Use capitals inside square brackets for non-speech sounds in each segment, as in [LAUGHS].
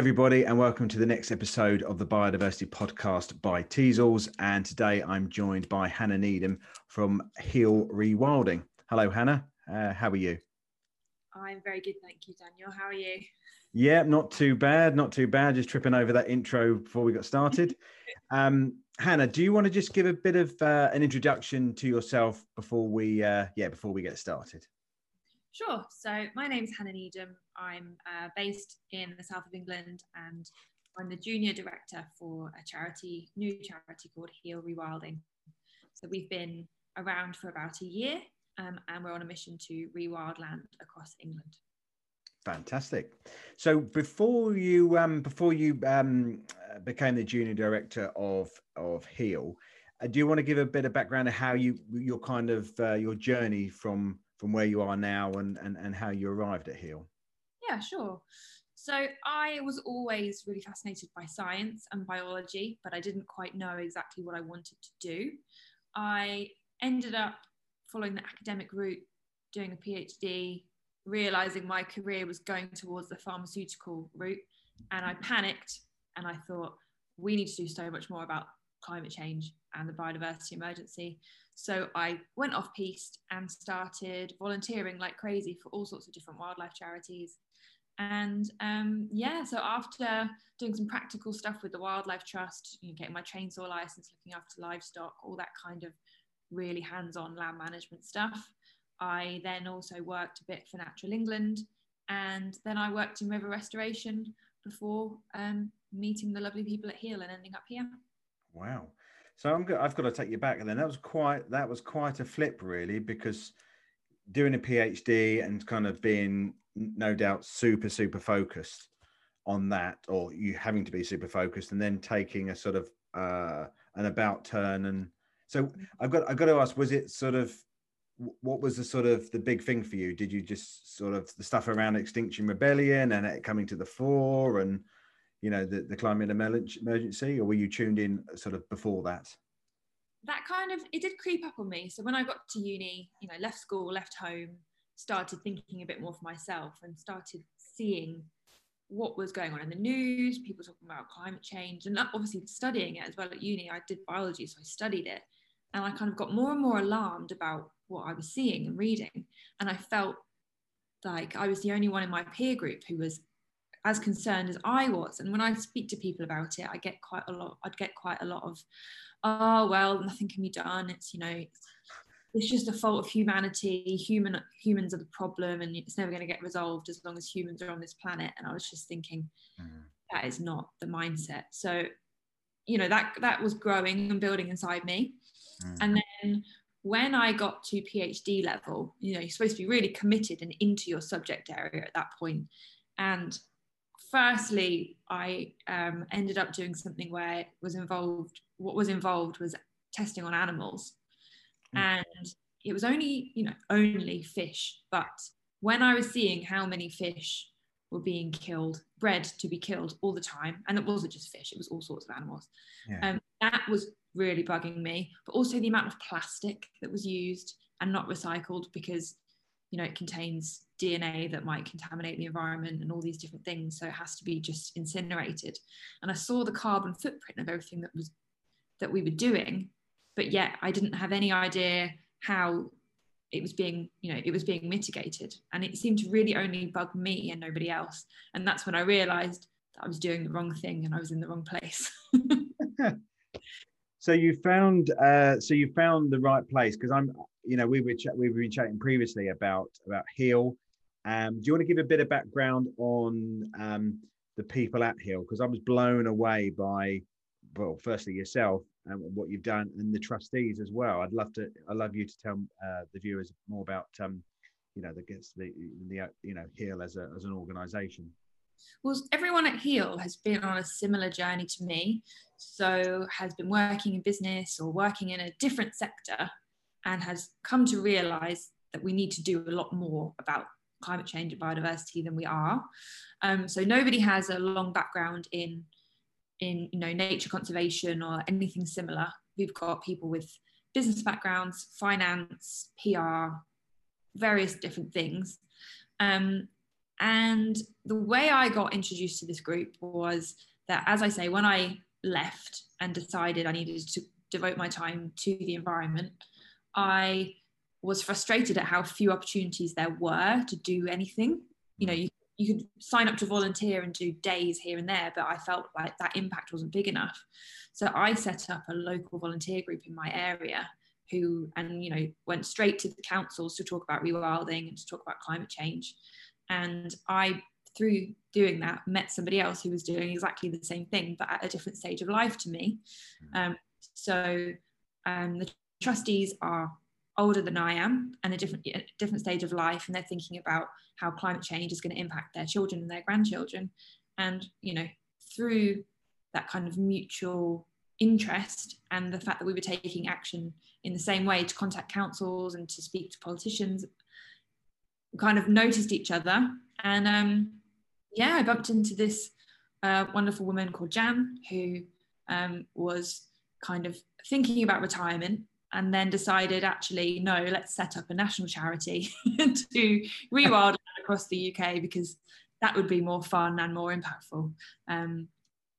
everybody, and welcome to the next episode of the Biodiversity Podcast by Teasels. And today I'm joined by Hannah Needham from Heal Rewilding. Hello, Hannah. Uh, how are you? I'm very good, thank you, Daniel. How are you? Yeah, not too bad, not too bad. Just tripping over that intro before we got started. [LAUGHS] um, Hannah, do you want to just give a bit of uh, an introduction to yourself before we, uh, yeah, before we get started? Sure. So my name is Hannah Needham. I'm uh, based in the south of England and I'm the junior director for a charity, new charity called Heal Rewilding. So we've been around for about a year um, and we're on a mission to rewild land across England. Fantastic. So before you um, before you um, became the junior director of of Heal, uh, do you want to give a bit of background of how you your kind of uh, your journey from from where you are now and, and, and how you arrived at Heal? Yeah, sure. So I was always really fascinated by science and biology, but I didn't quite know exactly what I wanted to do. I ended up following the academic route, doing a PhD, realizing my career was going towards the pharmaceutical route, and I panicked and I thought, we need to do so much more about climate change and the biodiversity emergency. So I went off piste and started volunteering like crazy for all sorts of different wildlife charities. And um, yeah, so after doing some practical stuff with the Wildlife Trust, you know, getting my chainsaw license, looking after livestock, all that kind of really hands on land management stuff, I then also worked a bit for Natural England. And then I worked in river restoration before um, meeting the lovely people at Heal and ending up here. Wow. So I'm go- I've got to take you back, and then that was quite that was quite a flip, really, because doing a PhD and kind of being no doubt super super focused on that, or you having to be super focused, and then taking a sort of uh, an about turn. And so I've got I've got to ask, was it sort of what was the sort of the big thing for you? Did you just sort of the stuff around Extinction Rebellion and it coming to the fore and you know the, the climate emergency or were you tuned in sort of before that? That kind of it did creep up on me. So when i got to uni you know left school left home started thinking a bit more for myself and started seeing what was going on in the news people talking about climate change and obviously studying it as well at uni. I did biology so i studied it. And i kind of got more and more alarmed about what i was seeing and reading. And i felt like i was the only one in my peer group who was as concerned as I was. And when I speak to people about it, I get quite a lot, I'd get quite a lot of, oh, well, nothing can be done. It's, you know, it's, just a fault of humanity. Human humans are the problem and it's never going to get resolved as long as humans are on this planet. And I was just thinking, mm. that is not the mindset. So, you know, that that was growing and building inside me. Mm. And then when I got to PhD level, you know, you're supposed to be really committed and into your subject area at that point. And firstly, I um, ended up doing something where it was involved. What was involved was testing on animals, mm. and it was only you know only fish. But when I was seeing how many fish were being killed, bred to be killed all the time, and it wasn't just fish; it was all sorts of animals. Yeah. Um, that was really bugging me. But also the amount of plastic that was used and not recycled because you know it contains DNA that might contaminate the environment and all these different things. So it has to be just incinerated. And I saw the carbon footprint of everything that was that we were doing, but yet I didn't have any idea how it was being, you know, it was being mitigated. And it seemed to really only bug me and nobody else. And that's when I realized that I was doing the wrong thing and I was in the wrong place. [LAUGHS] so you found uh, so you found the right place because I'm you know we were ch- we've been chatting previously about about heal um, do you want to give a bit of background on um, the people at Heal? Because I was blown away by, well, firstly yourself and what you've done, and the trustees as well. I'd love to. I'd love you to tell uh, the viewers more about, um, you know, the the the you know Heal as a as an organisation. Well, everyone at Heal has been on a similar journey to me. So has been working in business or working in a different sector, and has come to realise that we need to do a lot more about climate change and biodiversity than we are. Um, so nobody has a long background in in you know nature conservation or anything similar. We've got people with business backgrounds, finance, PR, various different things. Um, And the way I got introduced to this group was that, as I say, when I left and decided I needed to devote my time to the environment, I was frustrated at how few opportunities there were to do anything. You know, you, you could sign up to volunteer and do days here and there, but I felt like that impact wasn't big enough. So I set up a local volunteer group in my area who, and you know, went straight to the councils to talk about rewilding and to talk about climate change. And I, through doing that, met somebody else who was doing exactly the same thing, but at a different stage of life to me. Hmm. Um, so um, the trustees are older than I am and a different different stage of life, and they're thinking about how climate change is going to impact their children and their grandchildren. And you know, through that kind of mutual interest and the fact that we were taking action in the same way to contact councils and to speak to politicians, kind of noticed each other. And um, yeah, I bumped into this uh, wonderful woman called Jan who um, was kind of thinking about retirement and then decided actually no let's set up a national charity [LAUGHS] to rewild across the uk because that would be more fun and more impactful. Um,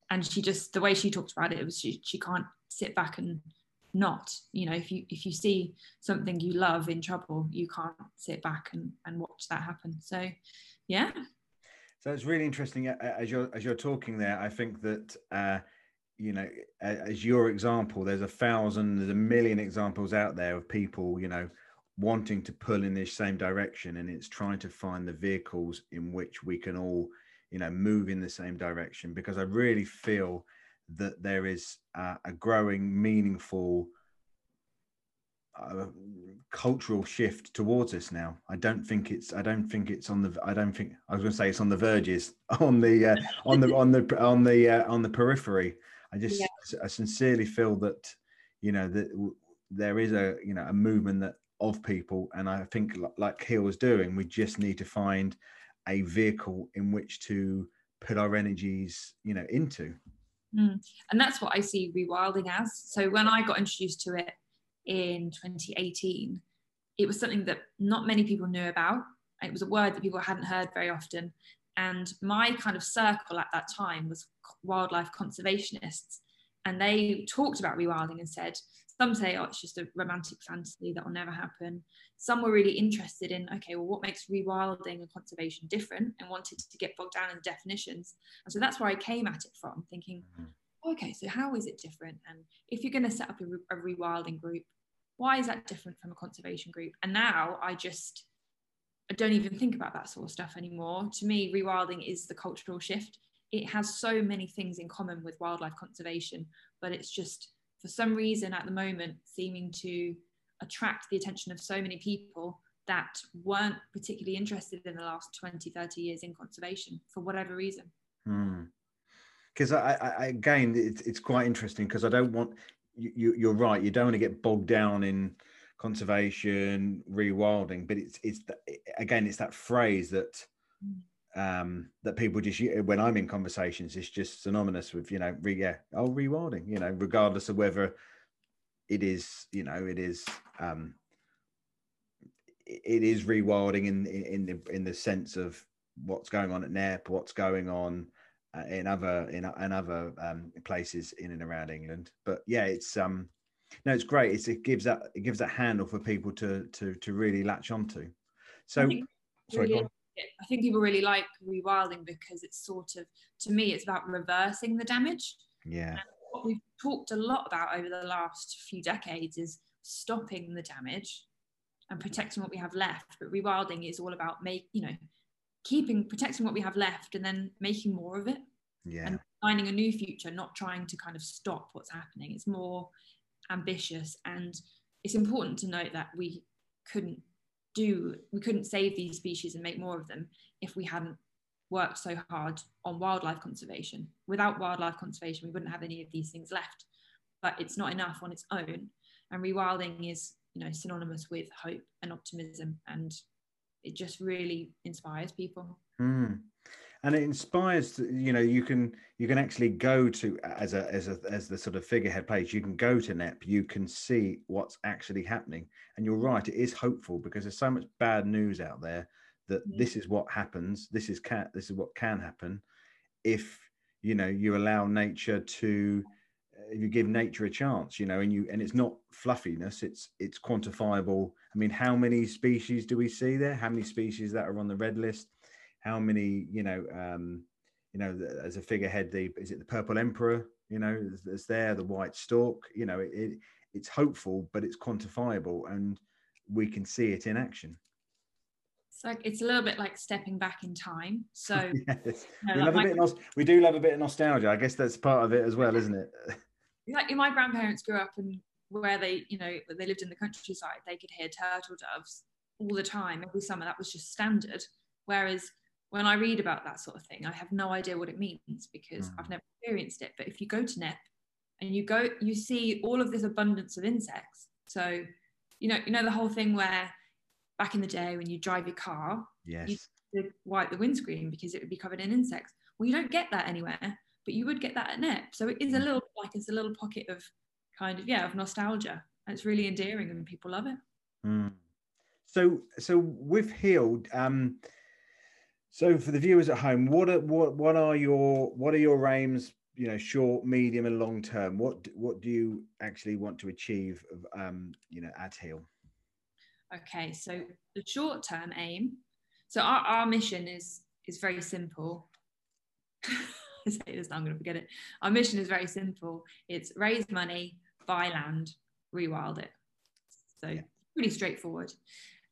and she just the way she talked about it was she, she can't sit back and not you know if you if you see something you love in trouble you can't sit back and, and watch that happen. So yeah. So it's really interesting as you're as you're talking there i think that uh you know as your example there's a thousand there's a million examples out there of people you know wanting to pull in this same direction and it's trying to find the vehicles in which we can all you know move in the same direction because i really feel that there is uh, a growing meaningful uh, cultural shift towards us now. I don't think it's. I don't think it's on the. I don't think. I was going to say it's on the verges, [LAUGHS] on the, uh, on the, on the, on the, uh, on the periphery. I just, yeah. I sincerely feel that, you know, that there is a, you know, a movement that of people, and I think like Heal was doing, we just need to find a vehicle in which to put our energies, you know, into. Mm. And that's what I see rewilding as. So when I got introduced to it in 2018, it was something that not many people knew about. It was a word that people hadn't heard very often. And my kind of circle at that time was wildlife conservationists. And they talked about rewilding and said, some say, oh, it's just a romantic fantasy that will never happen. Some were really interested in, okay, well, what makes rewilding and conservation different and wanted to get bogged down in definitions. And so that's where I came at it from, thinking, mm-hmm. okay, so how is it different? And if you're going to set up a, a rewilding group, why is that different from a conservation group? And now I just I don't even think about that sort of stuff anymore. To me, rewilding is the cultural shift. It has so many things in common with wildlife conservation, but it's just for some reason at the moment seeming to attract the attention of so many people that weren't particularly interested in the last 20, 30 years in conservation for whatever reason. Because hmm. I, I, again, it's, it's quite interesting because I don't want you, you're right. You don't want to get bogged down in conservation, rewilding, but it's it's the, again it's that phrase that mm. um that people just when I'm in conversations it's just synonymous with you know re, yeah oh rewilding you know regardless of whether it is you know it is um it is rewilding in in the in the sense of what's going on at Knepp, what's going on uh, in other in, in other um, places in and around England. But yeah, it's um no, it's great. It's, it gives that it gives that handle for people to to to really latch onto. So, I sorry, really, I think people really like rewilding because it's sort of to me it's about reversing the damage. Yeah. And what we've talked a lot about over the last few decades is stopping the damage and protecting what we have left. But rewilding is all about make you know keeping protecting what we have left and then making more of it. Yeah. And finding a new future, not trying to kind of stop what's happening. It's more ambitious. And it's important to note that we couldn't do we couldn't save these species and make more of them if we hadn't worked so hard on wildlife conservation. Without wildlife conservation we wouldn't have any of these things left. But it's not enough on its own. And rewilding is you know synonymous with hope and optimism. And it just really inspires people. Mm and it inspires you know you can you can actually go to as a as a as the sort of figurehead page you can go to Knepp you can see what's actually happening and you're right it is hopeful because there's so much bad news out there that Mhm. this is what happens. This is can this is what can happen if you know you allow nature to if you give nature a chance you know and you and it's not fluffiness it's it's quantifiable i mean how many species do we see there how many species that are on the red list how many you know um you know as a figurehead the is it the purple emperor you know is, is there the white stork you know it, it it's hopeful but it's quantifiable and we can see it in action It's like it's a little bit like stepping back in time. So [LAUGHS] yes. We like love a my- bit of we do love a bit of nostalgia i guess that's part of it as well isn't it [LAUGHS] like my grandparents grew up and where they, you know, they lived in the countryside, they could hear turtle doves all the time, every summer. That was just standard. Whereas when I read about that sort of thing, I have no idea what it means because Mm. I've never experienced it. But if you go to Knepp and you go, you see all of this abundance of insects. So, you know, you know the whole thing where back in the day when you drive your car, yes to wipe the windscreen because it would be covered in insects. Well, you don't get that anywhere, but you would get that at Knepp. So it is a Mm. little like it's a little pocket of kind of yeah of nostalgia. And it's really endearing and people love it. Mm. So, so with healed, um, so for the viewers at home, what are what what are your what are your aims? You know, short, medium, and long term. What what do you actually want to achieve? Um, you know, at heal. Okay, so the short term aim. So our, our mission is is very simple. [LAUGHS] I say this, now I'm going to forget it. Our mission is very simple. It's raise money, buy land, rewild it. So Yeah. pretty straightforward.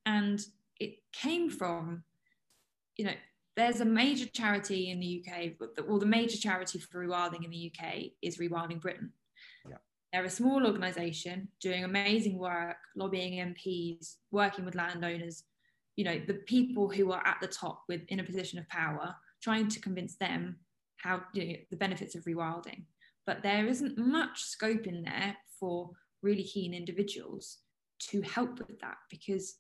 And it came from, you know, there's a major charity in the UK, well, the major charity for rewilding in the UK is Rewilding Britain. Yeah. They're a small organisation doing amazing work, lobbying MPs, working with landowners, you know, the people who are at the top with in a position of power, trying to convince them how you know, the benefits of rewilding. But there isn't much scope in there for really keen individuals to help with that because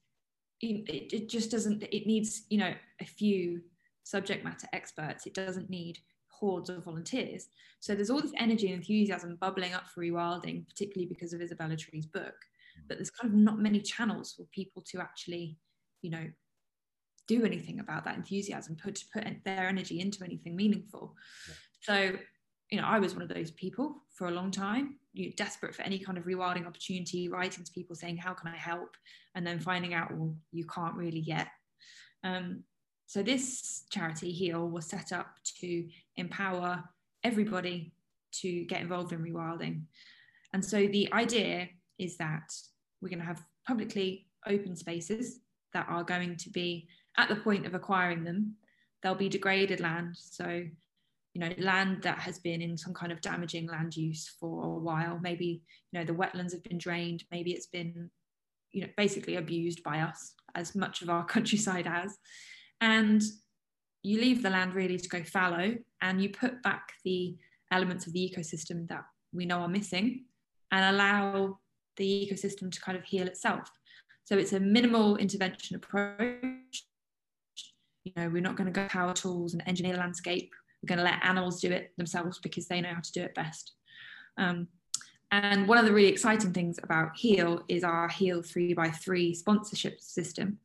it, it just doesn't it needs you know a few subject matter experts it doesn't need hordes of volunteers. So there's all this energy and enthusiasm bubbling up for rewilding particularly because of isabella tree's book. But there's kind of not many channels for people to actually you know do anything about that enthusiasm put put their energy into anything meaningful. Yeah. so you know i was one of those people for a long time you desperate for any kind of rewilding opportunity writing to people saying how can i help? and then finding out well you can't really yet. Um, so this charity heal was set up to empower everybody to get involved in rewilding. And so the idea is that we're going to have publicly open spaces that are going to be at the point of acquiring them. They'll be degraded land so you know land that has been in some kind of damaging land use for a while. Maybe you know the wetlands have been drained. Maybe it's been you know basically abused by us as much of our [LAUGHS] countryside has and you leave the land really to go fallow and you put back the elements of the ecosystem that we know are missing and allow the ecosystem to kind of heal itself so it's a minimal intervention approach you know we're not going to go power tools and engineer the landscape we're going to let animals do it themselves because they know how to do it best. Um, and one of the really exciting things about Heal is our Heal 3 by 3 sponsorship system.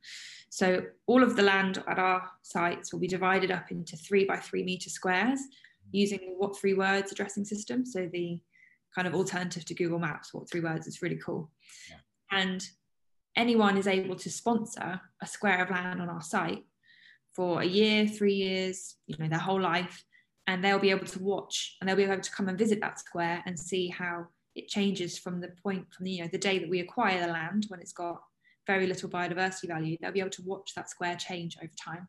So all of the land at our sites will be divided up into three by three meter squares using the what three words addressing system. So the kind of alternative to Google Maps, what three words is really cool. Yeah. And anyone is able to sponsor a square of land on our site for a year, three years, you know, their whole life. And they'll be able to watch and they'll be able to come and visit that square and see how it changes from the point from the, you know, the day that we acquire the land when it's got very little biodiversity value. They'll be able to watch that square change over time.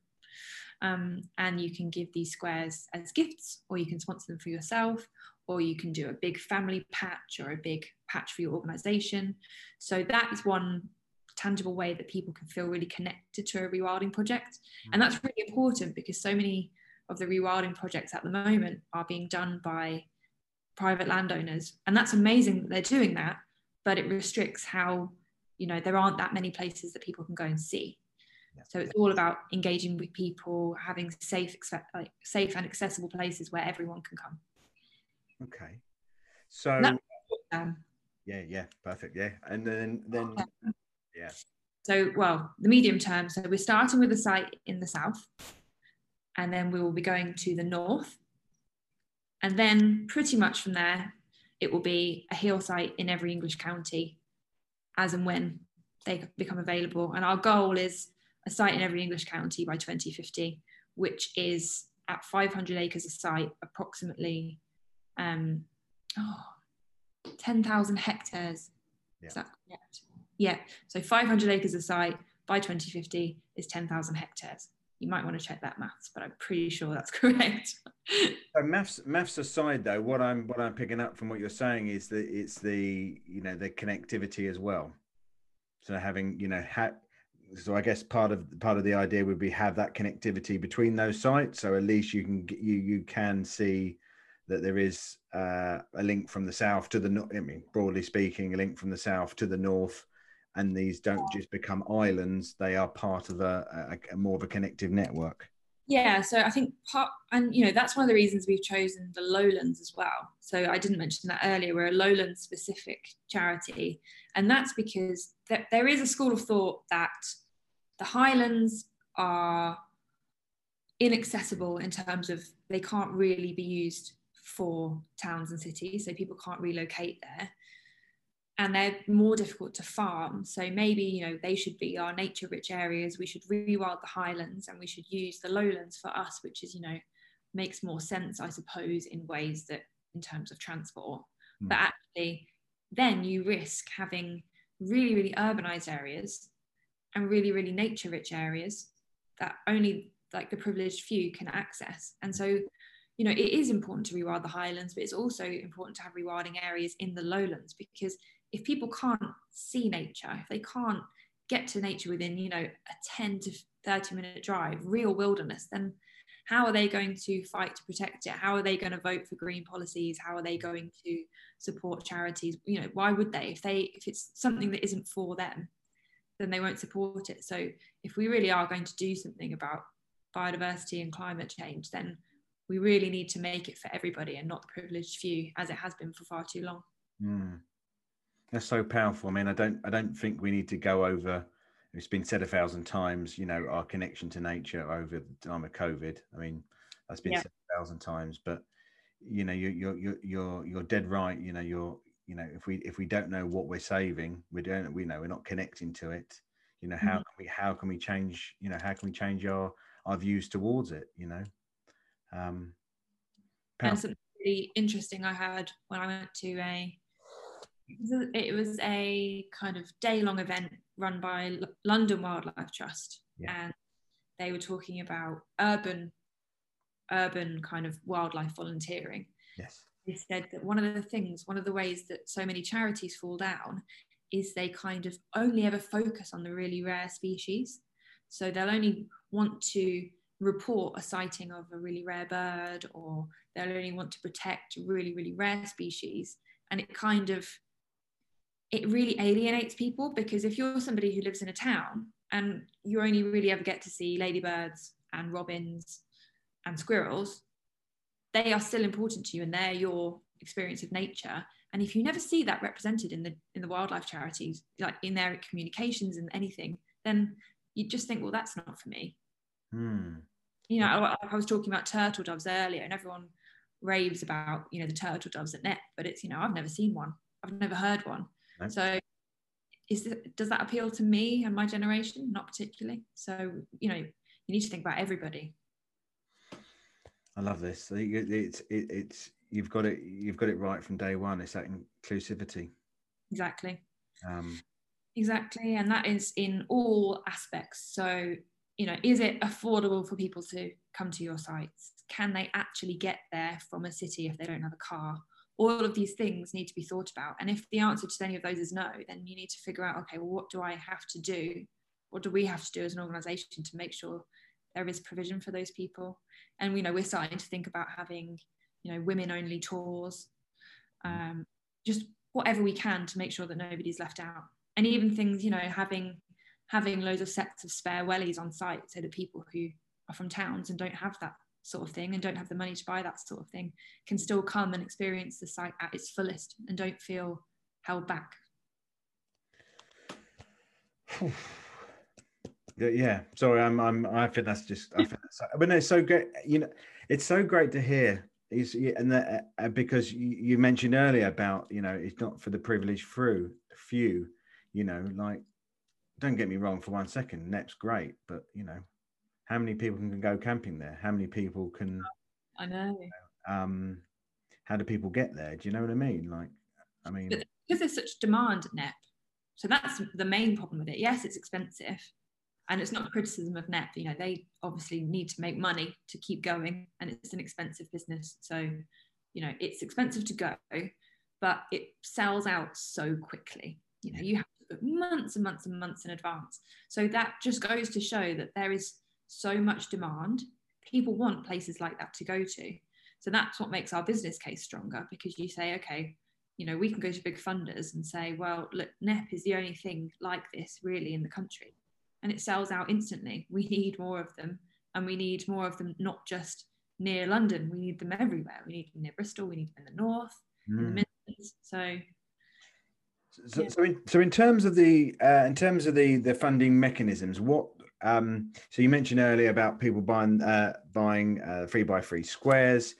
Um, and you can give these squares as gifts, or you can sponsor them for yourself, or you can do a big family patch or a big patch for your organization. So that is one tangible way that people can feel really connected to a rewilding project. And that's really important because so many of the rewilding projects at the moment are being done by private landowners. And that's amazing that they're doing that, but it restricts how, you know, there aren't that many places that people can go and see. Yeah. So it's all about engaging with people, having safe, like safe and accessible places where everyone can come. Okay. So Um, yeah, yeah, perfect. Yeah. And then then yeah. So, well, the medium term. So we're starting with a site in the south, and then we will be going to the north. And then pretty much from there, it will be a heal site in every English county as and when they become available. And our goal is a site in every English county by 2050, which is at 500 acres a site, approximately um, oh, 10,000 hectares. Yeah. Is that correct? Yeah. So 500 acres a site by 2050 is 10,000 hectares. You might want to check that maths, but I'm pretty sure that's [LAUGHS] correct. so maths, maths aside, though, what I'm what I'm picking up from what you're saying is that it's the you know the connectivity as well. So having you know ha- so I guess part of part of the idea would be have that connectivity between those sites. So at least you can you you can see that there is uh, a link from the south to the. I mean, broadly speaking, a link from the south to the north, and these don't just become islands; they are part of a, a, a more of a connective network. Yeah, so I think part, and you know, that's one of the reasons we've chosen the lowlands as well. So I didn't mention that earlier. We're a lowland specific charity, and that's because th- there is a school of thought that the highlands are inaccessible in terms of they can't really be used for towns and cities, so people can't relocate there. And they're more difficult to farm. So maybe, you know, they should be our nature rich areas. We should rewild the highlands and we should use the lowlands for us, which is, you know, makes more sense, I suppose, in ways that in terms of transport. Mm. But actually, then you risk having really, really urbanized areas and really, really nature rich areas that only like the privileged few can access. And so you know, it is important to rewild the highlands, but it's also important to have rewilding areas in the lowlands because if people can't see nature, if they can't get to nature within, you know, a 10 to 30 minute drive, real wilderness, then how are they going to fight to protect it? How are they going to vote for green policies? How are they going to support charities? You know, why would they? If they if it's something that isn't for them, then they won't support it. So if we really are going to do something about biodiversity and climate change, then we really need to make it for everybody and not the privileged few as it has been for far too long mm. That's so powerful. I mean i don't i don't think we need to go over it's been said a thousand times you know our connection to nature over the time of covid. I mean that's been yeah. said a thousand times but you know you're you're you're you're dead right. You know you're you know if we if we don't know what we're saving we don't we know we're not connecting to it. You know how mm-hmm. can we how can we change you know how can we change our our views towards it you know? Um, and something really interesting I heard when I went to a it was a kind of day long event run by London Wildlife Trust, yeah. and they were talking about urban urban kind of wildlife volunteering. Yes. They said that one of the things, one of the ways that so many charities fall down is they kind of only ever focus on the really rare species. So they'll only want to report a sighting of a really rare bird or they'll only want to protect really really rare species and it kind of it really alienates people because if you're somebody who lives in a town and you only really ever get to see ladybirds and robins and squirrels they are still important to you and they're your experience of nature and if you never see that represented in the in the wildlife charities like in their communications and anything then you just think well that's not for me Hmm. You know, I, I, was talking about turtle doves earlier, and everyone raves about you know the turtle doves at Knepp, but it's you know I've never seen one, I've never heard one. So, is this, does that appeal to me and my generation? Not particularly. So you know, you need to think about everybody. I love this. It's it, it's you've got it you've got it right from day one. It's that inclusivity. Exactly. Um, exactly, and that is in all aspects. So you know, is it affordable for people to come to your sites? Can they actually get there from a city if they don't have a car? All of these things need to be thought about. And if the answer to any of those is no, then you need to figure out, okay, well, what do I have to do? What do we have to do as an organization to make sure there is provision for those people? And you know, we're starting to think about having, you know, women only tours, um, just whatever we can to make sure that nobody's left out. And even things, you know, having having loads of sets of spare wellies on site so that people who are from towns and don't have that sort of thing and don't have the money to buy that sort of thing can still come and experience the site at its fullest and don't feel held back. [SIGHS] yeah sorry i'm i'm i think that's just i think that's, but no, it's so great you know it's so great to hear is and that uh, because you, you mentioned earlier about you know it's not for the privileged through few you know like don't get me wrong for one second Knepp's great but you know how many people can go camping there? How many people can i know. um how do people get there? Do you know what i mean? Like i mean but because there's such demand at Knepp so that's the main problem with it. Yes it's expensive and it's not a criticism of Knepp. You know they obviously need to make money to keep going and it's an expensive business. So you know it's expensive to go but it sells out so quickly. You know you have months and months and months in advance. So that just goes to show that there is so much demand people want places like that to go to so that's what makes our business case stronger because you say okay you know we can go to big funders and say well look Knepp is the only thing like this really in the country and it sells out instantly. We need more of them, and we need more of them not just near London. We need them everywhere. We need them near Bristol. We need them in the north, mm. in the hmm. Midlands. So. So, so, in, so in terms of the uh, in terms of the the funding mechanisms, what um, so you mentioned earlier about people buying uh, buying uh, three by three squares,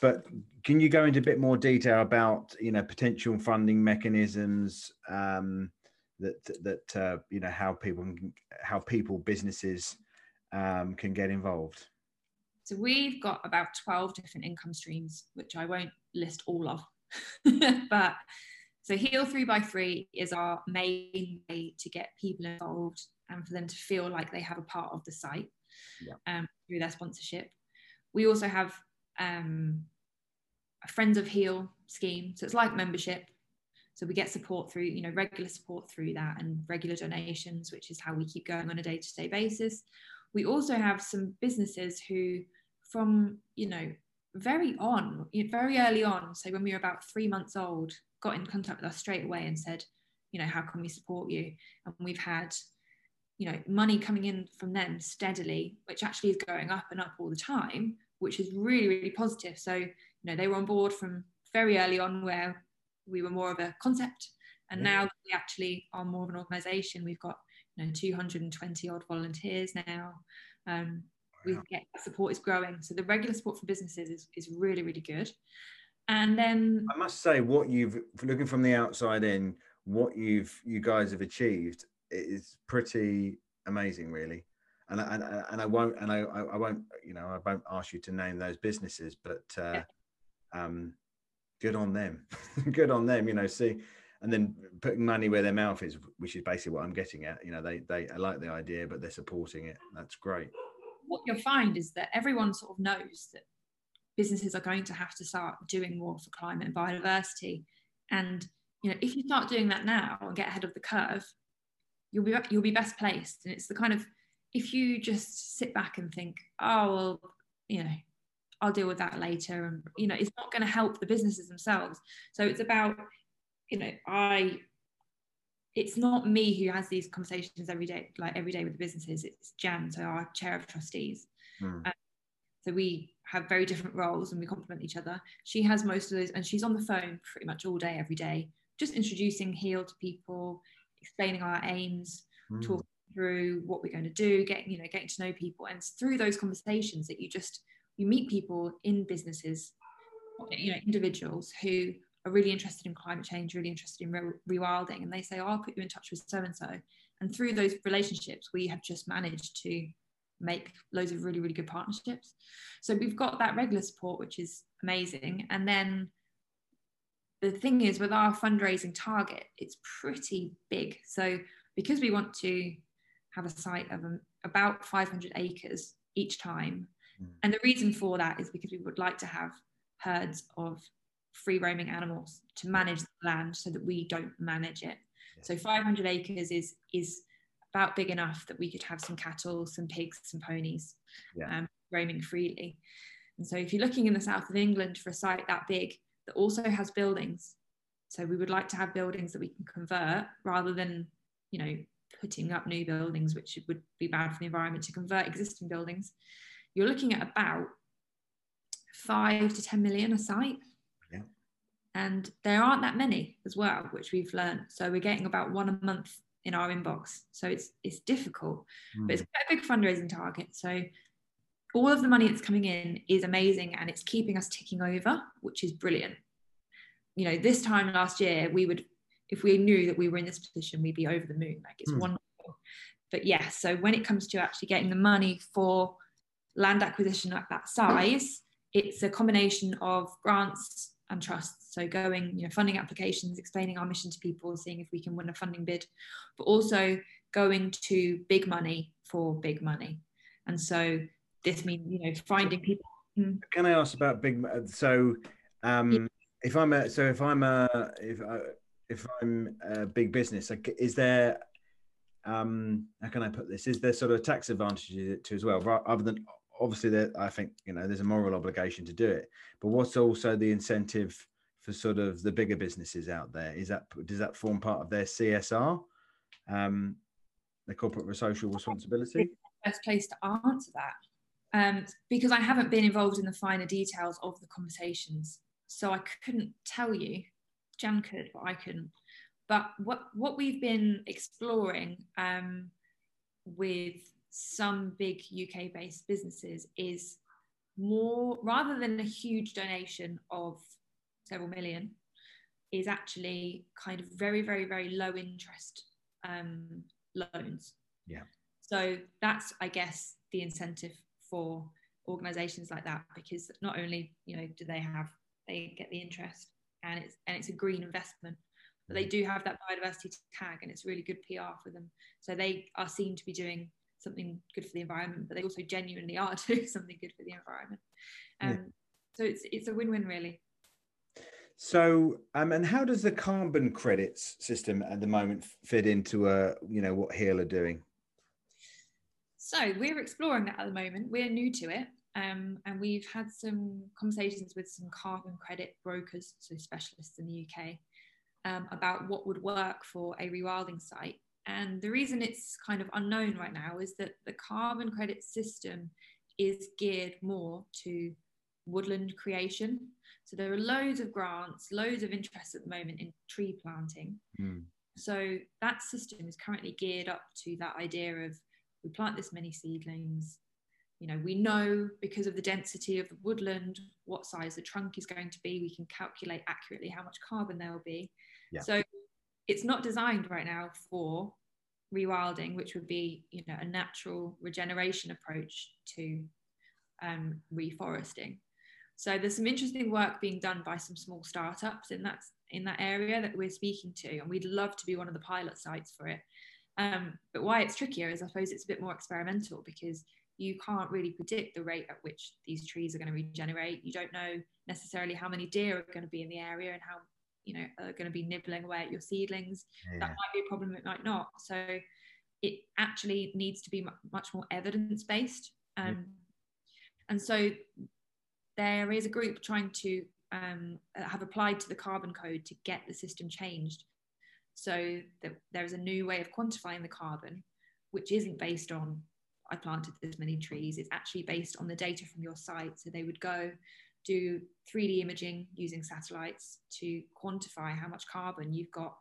but can you go into a bit more detail about you know potential funding mechanisms um, that that uh, you know how people how people businesses um, can get involved? So we've got about 12 different income streams which i won't list all of. [LAUGHS] But so heal 3 by 3 is our main way to get people involved and for them to feel like they have a part of the site yeah. um, through their sponsorship we also have um, a friends of heal scheme so it's like membership so we get support through, you know, regular support through that and regular donations, which is how we keep going on a day-to-day basis. We also have some businesses who, from you know, very on, very early on, so when we were about three months old, got in contact with us straight away and said, you know, how can we support you? And we've had, you know, money coming in from them steadily, which actually is going up and up all the time, which is really, really positive. So, you know, they were on board from very early on where we were more of a concept and yeah. now we actually are more of an organization. We've got you know 220 odd volunteers now. Um, we get support is growing. So the regular support for businesses is, is really really good. And then i must say what you've looking from the outside in what you've you guys have achieved is pretty amazing really. And I, and, and I won't and I, I won't you know I won't ask you to name those businesses but uh, um good on them. [LAUGHS] Good on them you know see and then putting money where their mouth is which is basically what i'm getting at. You know they they I like the idea but they're supporting it. That's great. What you'll find is that everyone sort of knows that businesses are going to have to start doing more for climate and biodiversity. And you know if you start doing that now and get ahead of the curve you'll be you'll be best placed and it's the kind of if you just sit back and think oh well you know I'll deal with that later. And, you know, it's not going to help the businesses themselves. So it's about, you know, I, it's not me who has these conversations every day, like every day with the businesses. It's Jan, so our chair of trustees. Mm. Um, so we have very different roles and we complement each other. She has most of those, and she's on the phone pretty much all day, every day, just introducing Heal to people, explaining our aims, mm. talking through what we're going to do, getting you know, getting to know people, and it's through those conversations that you just you meet people in businesses, you know, individuals who are really interested in climate change, really interested in re- rewilding, and they say, oh, "I'll put you in touch with so and so." And through those relationships, we have just managed to make loads of really, really good partnerships. So we've got that regular support, which is amazing. And then the thing is, with our fundraising target, it's pretty big. So because we want to have a site of um, about 500 acres each time, Mm. And the reason for that is because we would like to have herds of free roaming animals to manage the land so that we don't manage it. Yeah. So 500 acres is is about big enough that we could have some cattle, some pigs, some ponies yeah. um, roaming freely. And so if you're looking in the south of England for a site that big that also has buildings, so we would like to have buildings that we can convert rather than, you know, putting up new buildings, which would be bad for the environment to convert existing buildings you're looking at about five to 10 million a site. Yeah. And there aren't that many as well, which we've learned. So we're getting about one a month in our inbox. So it's it's difficult, Mm. but it's quite a big fundraising target. So all of the money that's coming in is amazing and it's keeping us ticking over, which is brilliant. You know, this time last year, we would, if we knew that we were in this position, we'd be over the moon. Like it's Hmm. wonderful. But yes, yeah, so when it comes to actually getting the money for land acquisition at that size, it's a combination of grants and trusts. So going, you know, funding applications, explaining our mission to people, seeing if we can win a funding bid, but also going to big money for big money. And so this means, you know, finding people. Hmm. Can I ask about big? So, um, Yeah. if I'm a, so if I'm a, if I, if I'm a big business, like, is there, um, how can I put this? Is there sort of tax advantages to as well, other than obviously that I think you know there's a moral obligation to do it, but what's also the incentive for sort of the bigger businesses out there? Is that does that form part of their CSR, um, the corporate social responsibility? Best place to answer that. Um, because I haven't been involved in the finer details of the conversations. So I couldn't tell you. Jan could, but I couldn't. But what, what we've been exploring um, with some big UK based businesses is more, rather than a huge donation of several million, is actually kind of very, very, very low interest um, loans. Yeah. So that's, I guess, the incentive for organizations like that because not only you know do they have they get the interest and it's and it's a green investment but they do have that biodiversity tag and it's really good PR for them. So they are seen to be doing something good for the environment but they also genuinely are [LAUGHS] doing something good for the environment. Um, yeah. so it's it's a win-win really. So um, and how does the carbon credits system at the moment fit into uh you know what Heal are doing so we're exploring that at the moment. We're new to it. Um, and we've had some conversations with some carbon credit brokers, so specialists in the UK, um, about what would work for a rewilding site. And the reason it's kind of unknown right now is that the carbon credit system is geared more to woodland creation. So there are loads of grants, loads of interest at the moment in tree planting. Mm. So that system is currently geared up to that idea of we plant this many seedlings. You know we know because of the density of the woodland what size the trunk is going to be. We can calculate accurately how much carbon there will be. Yeah. so it's not designed right now for rewilding which would be you know a natural regeneration approach to um, reforesting. So there's some interesting work being done by some small startups in that in that area that we're speaking to and we'd love to be one of the pilot sites for it um, but why it's trickier is I suppose it's a bit more experimental because you can't really predict the rate at which these trees are going to regenerate. You don't know necessarily how many deer are going to be in the area and how you know are going to be nibbling away at your seedlings. Yeah. That might be a problem. It might not. So it actually needs to be much more evidence based. Um, yeah. And so there is a group trying to um, have applied to the carbon code to get the system changed so that there is a new way of quantifying the carbon, which isn't based on I planted this many trees. It's actually based on the data from your site. So they would go do 3D imaging using satellites to quantify how much carbon you've got,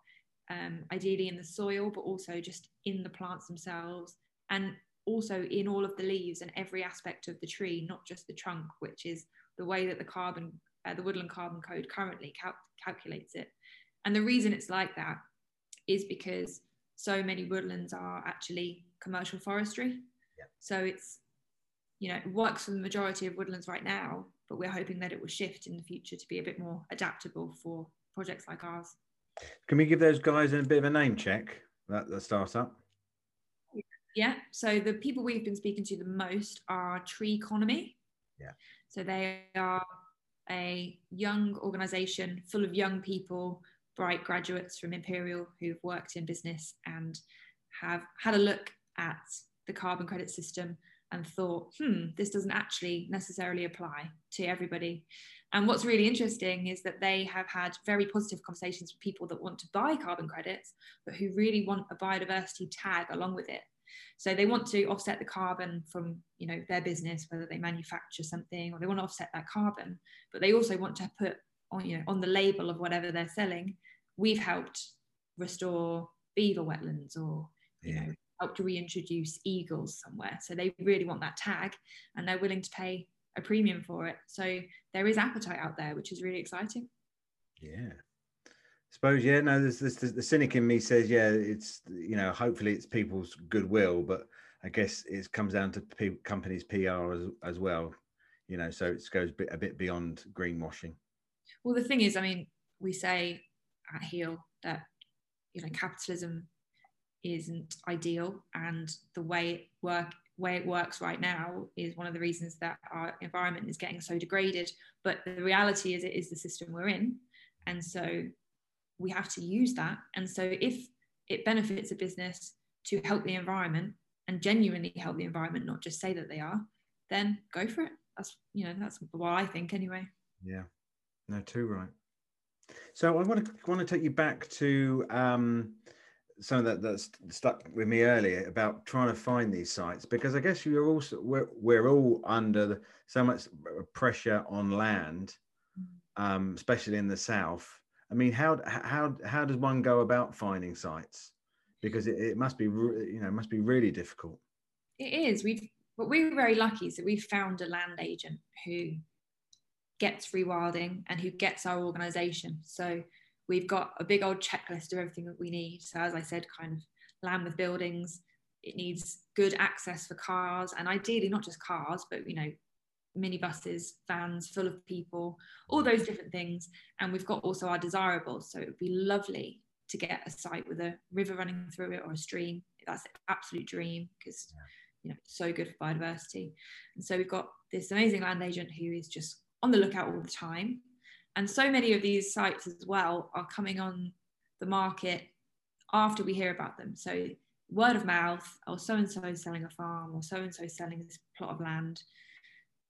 um, ideally in the soil, but also just in the plants themselves, and also in all of the leaves and every aspect of the tree, not just the trunk, which is the way that the carbon, uh, the woodland carbon code currently cal- calculates it. And the reason it's like that is because so many woodlands are actually commercial forestry. Yeah. So it's, you know, it works for the majority of woodlands right now, but we're hoping that it will shift in the future to be a bit more adaptable for projects like ours. Can we give those guys a bit of a name check, that the startup? Yeah. So the people we've been speaking to the most are Treeconomy. Yeah. So they are a young organization full of young people bright graduates from Imperial who've worked in business and have had a look at the carbon credit system and thought, hmm, this doesn't actually necessarily apply to everybody. And what's really interesting is that they have had very positive conversations with people that want to buy carbon credits, but who really want a biodiversity tag along with it. So they want to offset the carbon from you know their business, whether they manufacture something or they want to offset that carbon, but they also want to put on you know on the label of whatever they're selling we've helped restore beaver wetlands or you Yeah. know help to reintroduce eagles somewhere so they really want that tag and they're willing to pay a premium for it so there is appetite out there which is really exciting Yeah. I suppose yeah. No, there's, there's, there's the cynic in me says yeah. It's you know hopefully it's people's goodwill, but I guess it comes down to companies' PR as, as well. You know, so it goes bit, a bit beyond greenwashing. Well the thing is i mean we say at Heal that you know capitalism isn't ideal and the way it work way it works right now is one of the reasons that our environment is getting so degraded. But the reality is it is the system we're in and so we have to use that. And so if it benefits a business to help the environment and genuinely help the environment not just say that they are then go for it. That's you know that's what i think anyway. Yeah. No, too right. So I want to want to take you back to um, something that that's stuck with me earlier about trying to find these sites because I guess you're also we're we're all under the, so much pressure on land, um, especially in the south. I mean, how how how does one go about finding sites? Because it, it must be you know it must be really difficult. It is. We've, but we're very lucky. So we've found a land agent who gets rewilding and who gets our organisation. So we've got a big old checklist of everything that we need. So as I said, kind of land with buildings. It needs good access for cars, and ideally not just cars, but you know, minibuses, vans full of people, all those different things. And we've got also our desirables. So it would be lovely to get a site with a river running through it or a stream. That's the absolute dream because you know it's so good for biodiversity. And so we've got this amazing land agent who is just on the lookout all the time. And so many of these sites as well are coming on the market after we hear about them. So word of mouth, or so and so is selling a farm, or so and so is selling this plot of land.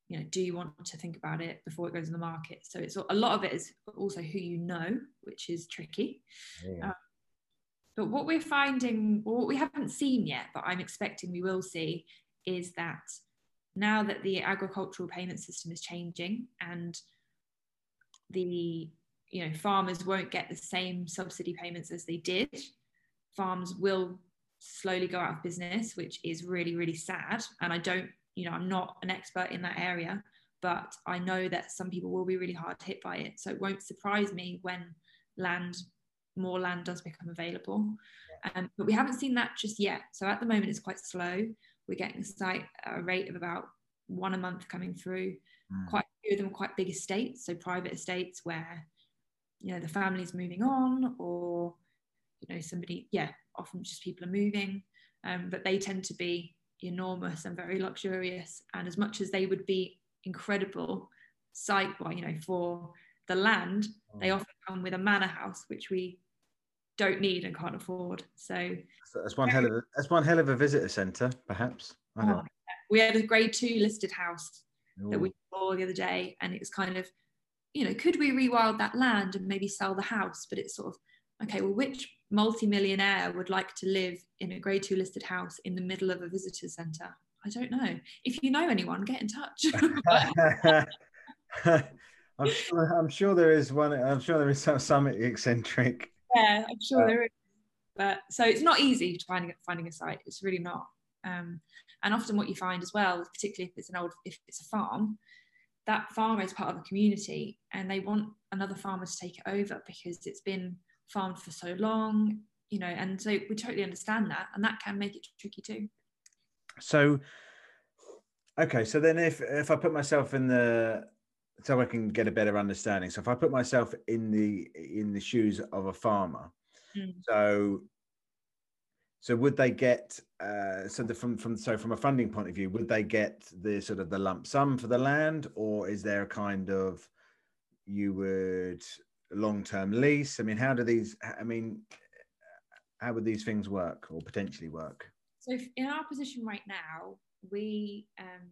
You know, do you want to think about it before it goes on the market? So it's a lot of it is also who you know, which is tricky. Um, but what we're finding, or what we haven't seen yet, but I'm expecting we will see, is that now that the agricultural payment system is changing and the you know farmers won't get the same subsidy payments as they did, farms will slowly go out of business, which is really really sad. And I don't, you know, I'm not an expert in that area, but I know that some people will be really hard hit by it. So it won't surprise me when land more land does become available. Um, but we haven't seen that just yet. So at the moment, it's quite slow. We're getting a site at a rate of about one a month coming through. Mm. Quite a few of them are quite big estates, so private estates where you know the family's moving on, or you know somebody, yeah, often just people are moving, um, but they tend to be enormous and very luxurious. And as much as they would be incredible site, well, you know, for the land, they Mm. often come with a manor house, which we don't need and can't afford. So that's one hell of a, that's one hell of a visitor centre, perhaps. I don't oh, we had a grade two listed house know. that we saw the other day, and it was kind of, you know, could we rewild that land and maybe sell the house? But it's sort of, okay, well, which multi-millionaire would like to live in a grade two listed house in the middle of a visitor centre? I don't know. If you know anyone, get in touch. [LAUGHS] [LAUGHS] I'm sure, I'm sure there is one. I'm sure there is some, some eccentric. Yeah, I'm sure Uh, there is. But so it's not easy finding finding a site. It's really not. Um, and often what you find as well, particularly if it's an old, if it's a farm, that farmer is part of a community, and they want another farmer to take it over because it's been farmed for so long, you know. And so we totally understand that, and that can make it tricky too. So, okay. So then, if if I put myself in the so I can get a better understanding. So if I put myself in the in the shoes of a farmer, Mm. so so would they get uh, so the, from from so from a funding point of view, would they get the sort of the lump sum for the land, or is there a kind of you would long term lease? I mean, how do these? I mean, how would these things work or potentially work? So if- in our position right now, we um,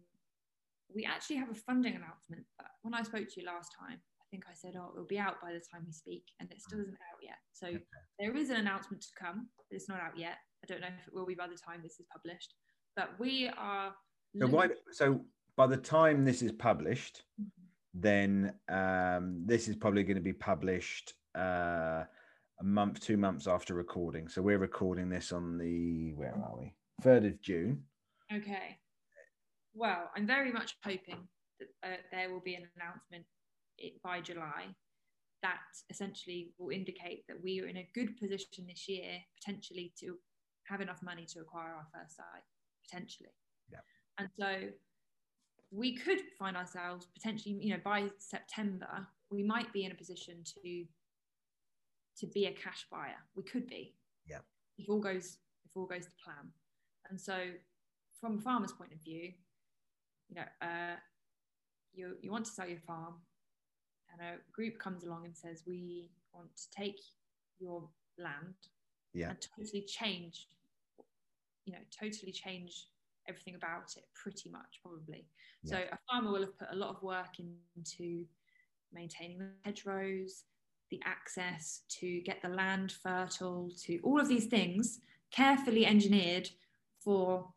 we actually have a funding announcement. But when I spoke to you last time, I think I said, "Oh, it'll be out by the time we speak," and it still isn't out yet. So Okay. there is an announcement to come, but it's not out yet. I don't know if it will be by the time this is published. But we are. So why? So by the time this is published, Mhm. then um, this is probably going to be published uh, a month, two months after recording. So we're recording this on the where are we? Third of June. Okay. Well, I'm very much hoping that uh, there will be an announcement by July that essentially will indicate that we are in a good position this year potentially to have enough money to acquire our first site potentially. Yeah. and so we could find ourselves potentially you know by september we might be in a position to to be a cash buyer. We could be. Yeah. If all goes if all goes to plan. And so from a farmer's point of view you know uh, you you want to sell your farm and a group comes along and says we want to take your land yeah. and totally change you know totally change everything about it pretty much probably yeah. so a farmer will have put a lot of work into maintaining the hedgerows the access to get the land fertile to all of these things carefully engineered for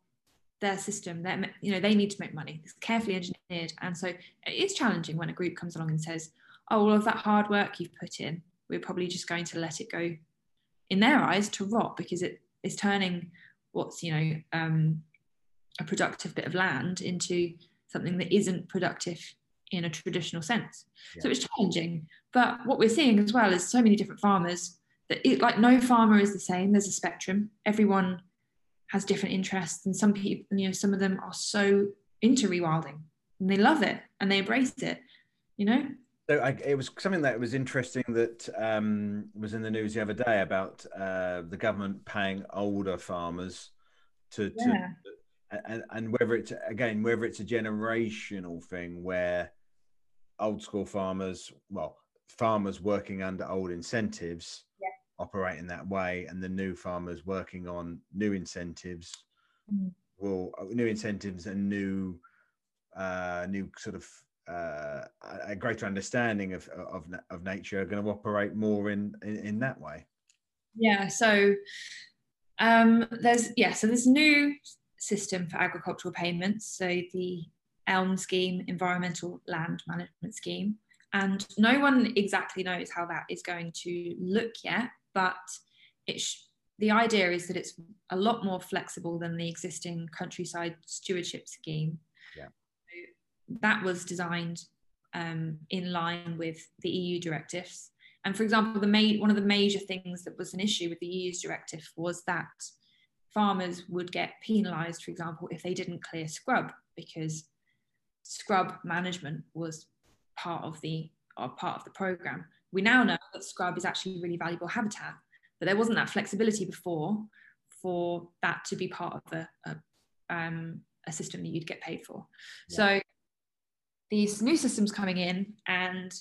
their system that you know they need to make money it's carefully engineered and so it's challenging when a group comes along and says oh, all of that hard work you've put in, we're probably just going to let it go, in their eyes, to rot because it is turning what's, you know, um, a productive bit of land into something that isn't productive in a traditional sense. Yeah. So it's challenging. But what we're seeing as well is so many different farmers that it, like no farmer is the same. There's a spectrum. Everyone has different interests, and some people, you know, some of them are so into rewilding and they love it and they embrace it. You know, so I, it was something that was interesting that um, was in the news the other day about uh, the government paying older farmers to, yeah. to and, and whether it's again whether it's a generational thing where old school farmers, well, farmers working under old incentives operate in that way, and the new farmers working on new incentives mm. will new incentives and new uh, new sort of uh, a greater understanding of, of, of nature are going to operate more in, in, in that way. Yeah, so um, there's yeah, so there's new system for agricultural payments. So the ELM scheme, Environmental Land Management Scheme, and no one exactly knows how that is going to look yet. But it's the idea is that it's a lot more flexible than the existing countryside stewardship scheme that was designed um, in line with the EU directives. And for example, the ma- one of the major things that was an issue with the EU's directive was that farmers would get penalised, for example, if they didn't clear scrub because scrub management was part of the uh, part of the program. We now know that scrub is actually really valuable habitat, but there wasn't that flexibility before for that to be part of a, a, um, a system that you'd get paid for. Yeah. So these new systems coming in and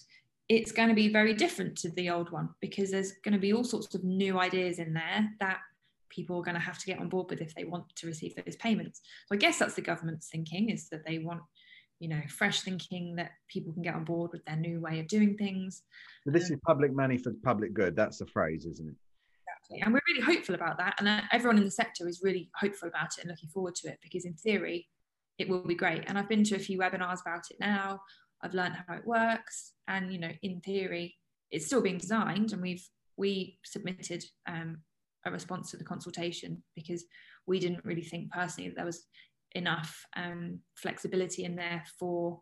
it's going to be very different to the old one because there's going to be all sorts of new ideas in there that people are going to have to get on board with if they want to receive those payments. So I guess that's the government's thinking is that they want, you know, fresh thinking that people can get on board with their new way of doing things. But this um, is public money for public good. That's the phrase, isn't it? Exactly. And we're really hopeful about that. And uh, everyone in the sector is really hopeful about it and looking forward to it because in theory, it will be great. And I've been to a few webinars about it now. I've learned how it works, and you know, in theory, it's still being designed, and we've we submitted um, a response to the consultation because we didn't really think personally that there was enough um, flexibility in there for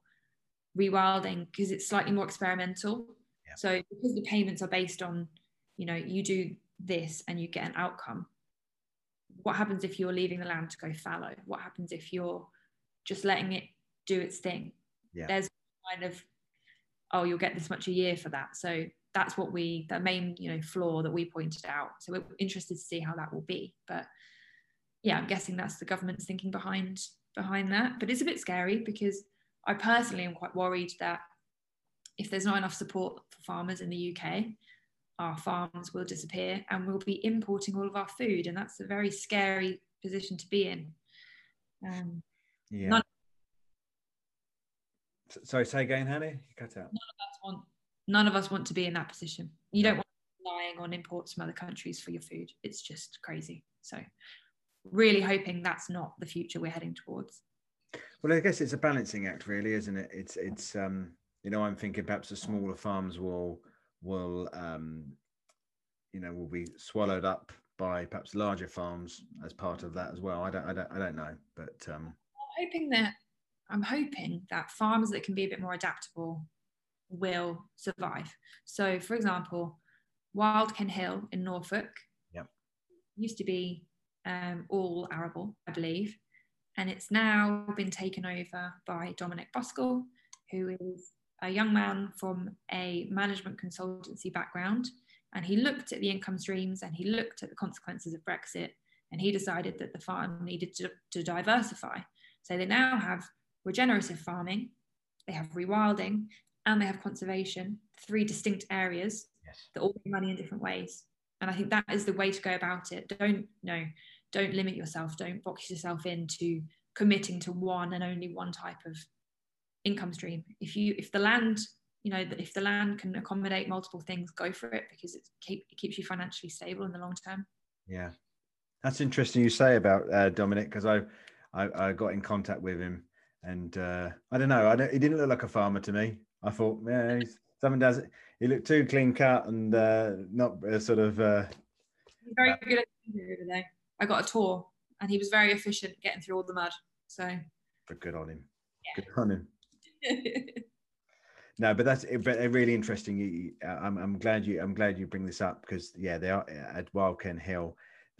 rewilding because it's slightly more experimental. Yeah. So because the payments are based on, you know, you do this and you get an outcome. What happens if you're leaving the land to go fallow? What happens if you're just letting it do its thing. Yeah. There's kind of, oh, you'll get this much a year for that. So that's what we, the main, you know, flaw that we pointed out. So we're interested to see how that will be. But yeah, I'm guessing that's the government's thinking behind behind that. But it's a bit scary because I personally am quite worried that if there's not enough support for farmers in the UK, our farms will disappear and we'll be importing all of our food. And that's a very scary position to be in. Um, yeah. None, Sorry, say again, Hanny. You cut out. None of us want. None of us want to be in that position. You don't want relying on imports from other countries for your food. It's just crazy. So, really hoping that's not the future we're heading towards. Well, I guess it's a balancing act, really, isn't it? It's it's um, you know, I'm thinking perhaps the smaller farms will will um, you know will be swallowed up by perhaps larger farms as part of that as well. I don't I don't I don't know, but um, I'm hoping that I'm hoping that farmers that can be a bit more adaptable will survive. So, for example, Wild Ken Hill in Norfolk yep. used to be um, all arable, I believe, and it's now been taken over by Dominic Buxton, who is a young man from a management consultancy background. And he looked at the income streams and he looked at the consequences of Brexit and he decided that the farm needed to, to diversify. So they now have regenerative farming, they have rewilding, and they have conservation, three distinct areas yes. that all make money in different ways. And I think that is the way to go about it. Don't no, don't limit yourself. Don't box yourself into committing to one and only one type of income stream. If you if the land you know if the land can accommodate multiple things, go for it because it, keep, it keeps you financially stable in the long term. Yeah, that's interesting you say about uh, Dominic because I, I, I got in contact with him and uh, I don't know I don't, he didn't look like a farmer to me. I thought yeah he's, someone does it. He looked too clean cut and uh, not uh, sort of. Uh, very good at over there. I got a tour and he was very efficient getting through all the mud. So. But good on him. Yeah. Good on him. [LAUGHS] no, but that's but really interesting. I'm, I'm glad you I'm glad you bring this up because yeah, they are at Wild Ken Hill.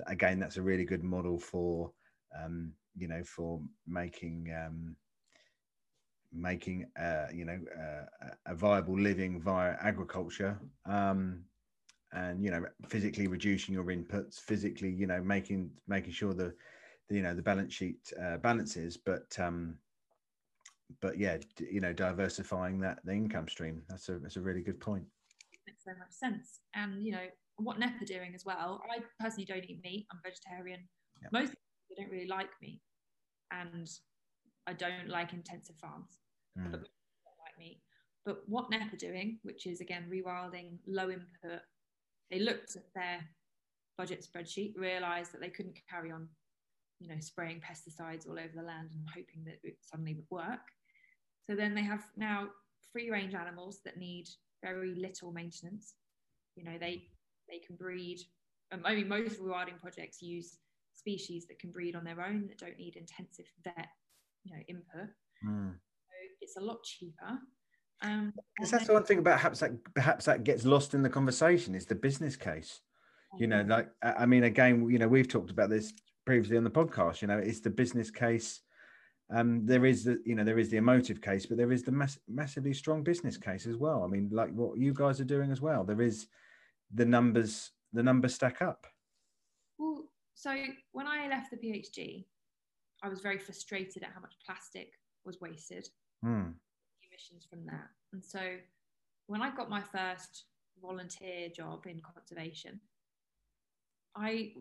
Again, that's a really good model for um, you know for making um, making uh, you know uh, a viable living via agriculture. Um, and you know physically reducing your inputs physically you know making making sure the, the you know the balance sheet uh, balances but um but yeah, you know, diversifying that the income stream. That's a that's a really good point. Makes so much sense. And you know what Knepp are doing as well. I personally don't eat meat. I'm vegetarian. Yep. Most people don't really like meat, and I don't like intensive farms. Mm. But like meat. But what Knepp are doing, which is again rewilding, low input, they looked at their budget spreadsheet, realised that they couldn't carry on, you know, spraying pesticides all over the land and hoping that it suddenly would work. So then they have now free range animals that need very little maintenance. You know, they they can breed. Um, I mean, most rewilding projects use species that can breed on their own that don't need intensive vet, you know, input. Mm. So it's a lot cheaper. Um, because that's the one thing about perhaps that perhaps that gets lost in the conversation is the business case. You know, like I mean, again, you know, we've talked about this previously on the podcast. You know, it's the business case um, there is the you know there is the emotive case, but there is the mass- massively strong business case as well. I mean, like what you guys are doing as well. There is the numbers. The numbers stack up. Well, so when I left the PhD, I was very frustrated at how much plastic was wasted. Hmm. From that, and so when I got my first volunteer job in conservation, I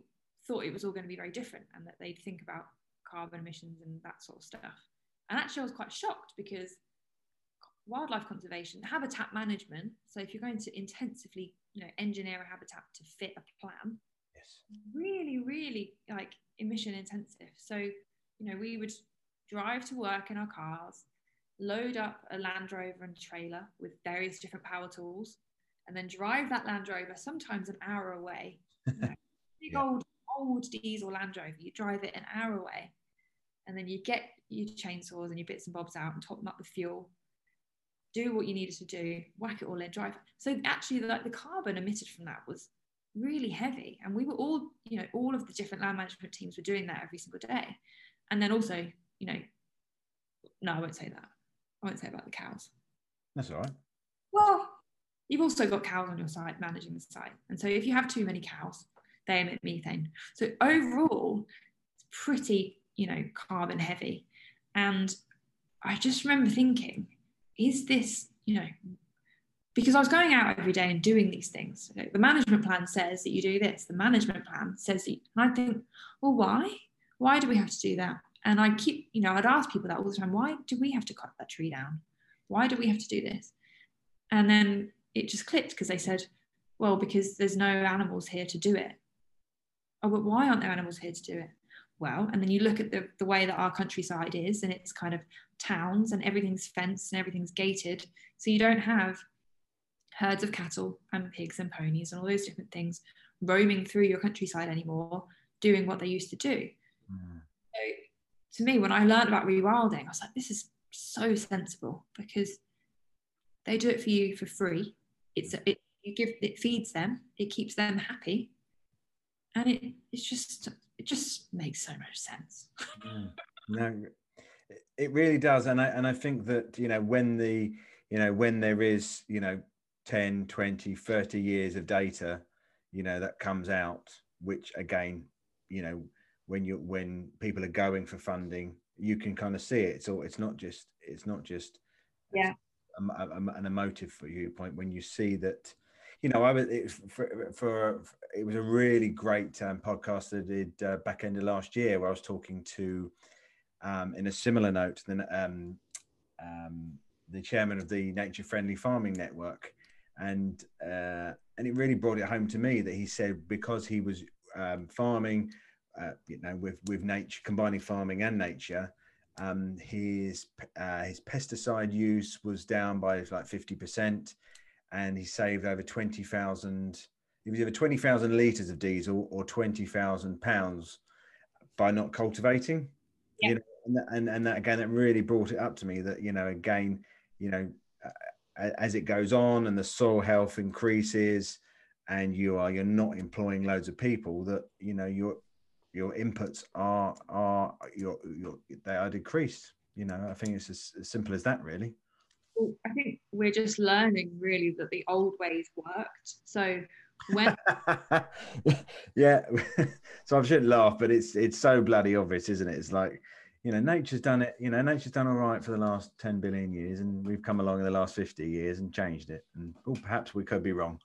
thought it was all going to be very different and that they'd think about carbon emissions and that sort of stuff. And actually, I was quite shocked because wildlife conservation, habitat management. So if you're going to intensively, you know, engineer a habitat to fit a plan, yes, really, really like emission intensive. So you know, we would drive to work in our cars, load up a Land Rover and trailer with various different power tools, and then drive that Land Rover sometimes an hour away. You know, [LAUGHS] big yeah. old old diesel Land Rover. You drive it an hour away, and then you get your chainsaws and your bits and bobs out and top them up with fuel do what you needed to do whack it all in drive so actually like the carbon emitted from that was really heavy and we were all you know all of the different land management teams were doing that every single day and then also you know no i won't say that i won't say about the cows that's all right well you've also got cows on your site managing the site and so if you have too many cows they emit methane so overall it's pretty you know, carbon heavy. And I just remember thinking, is this, you know, because I was going out every day and doing these things. The management plan says that you do this. The management plan says that, you, and I think, well, why? Why do we have to do that? And I keep, you know, I'd ask people that all the time. Why do we have to cut that tree down? Why do we have to do this? And then it just clicked because they said, well, because there's no animals here to do it. Oh, but why aren't there animals here to do it? well. And then you look at the, the way that our countryside is, and it's kind of towns and everything's fenced and everything's gated. So you don't have herds of cattle and pigs and ponies and all those different things roaming through your countryside anymore, doing what they used to do. Mm. To me, when I learned about rewilding, I was like, this is so sensible because they do it for you for free. It's it you give it feeds them, it keeps them happy, and it it's just it just makes so much sense. Mm. No, it really does, and I and I think that you know when the you know when there is you know 10 20 30 years of data you know that comes out which again you know when you when people are going for funding you can kind of see it. So it's not just it's not just yeah. a, a, an emotive for you point when you see that you know i was it was for, for it was a really great um, podcast i did uh, back end of last year where i was talking to um, in a similar note than um, um, the chairman of the nature friendly farming network. And uh, and it really brought it home to me that he said because he was um, farming, uh, you know, with with nature, combining farming and nature, um, his uh, his pesticide use was down by like fifty percent, and he saved over twenty thousand. It was either twenty thousand liters of diesel or twenty thousand pounds by not cultivating. Yeah. You know, and, that, and and that again, it really brought it up to me that you know again, you know, as it goes on and the soil health increases and you are you're not employing loads of people that you know your your inputs are are your your they are decreased you know i think it's as, as simple as that really well, i think we're just learning really that the old ways worked so when [LAUGHS] yeah [LAUGHS] so i shouldn't laugh but it's it's so bloody obvious isn't it it's like you know, nature's done it. You know, nature's done all right for the last 10 billion years, and we've come along in the last 50 years and changed it. And oh, perhaps we could be wrong.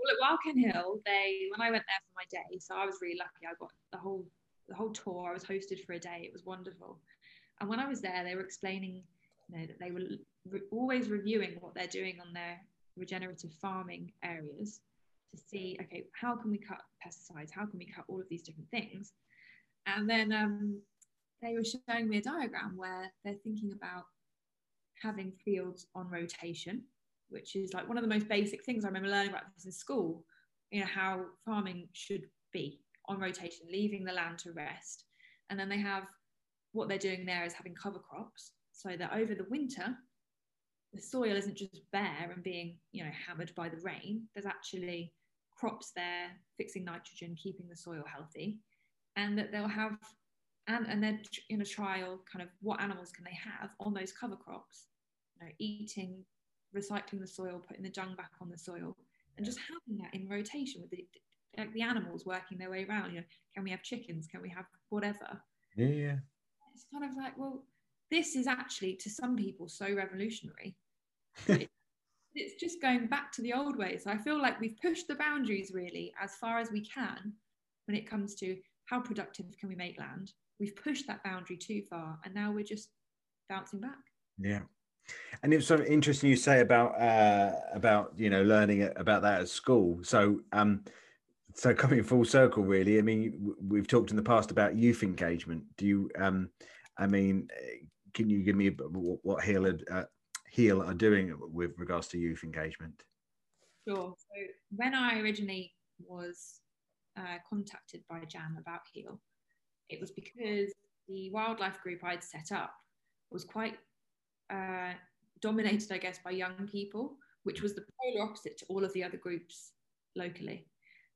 Well, at Wild Hill, they when I went there for my day, so I was really lucky. I got the whole the whole tour. I was hosted for a day. It was wonderful. And when I was there, they were explaining, you know, that they were re- always reviewing what they're doing on their regenerative farming areas to see, okay, how can we cut pesticides? How can we cut all of these different things? And then um, they were showing me a diagram where they're thinking about having fields on rotation, which is like one of the most basic things I remember learning about this in school, you know, how farming should be on rotation, leaving the land to rest. And then they have what they're doing there is having cover crops so that over the winter, the soil isn't just bare and being, you know, hammered by the rain. There's actually crops there fixing nitrogen, keeping the soil healthy, and that they'll have and and then in a trial kind of what animals can they have on those cover crops you know eating recycling the soil putting the dung back on the soil and just having that in rotation with the like the animals working their way around you know can we have chickens? Can we have whatever? Yeah, yeah. it's kind of like well this is actually to some people so revolutionary [LAUGHS] it, it's just going back to the old ways. I feel like we've pushed the boundaries really as far as we can when it comes to how productive can we make land. We've pushed that boundary too far and now we're just bouncing back. Yeah and it's so interesting you say about uh about you know learning about that at school. So um so coming full circle really i mean we've talked in the past about youth engagement. Do you um i mean can you give me what heal uh, heal are doing with regards to youth engagement? Sure. So when i originally was uh, contacted by jan about heal it was because the wildlife group I'd set up was quite uh, dominated, I guess, by young people, which was the polar opposite to all of the other groups locally.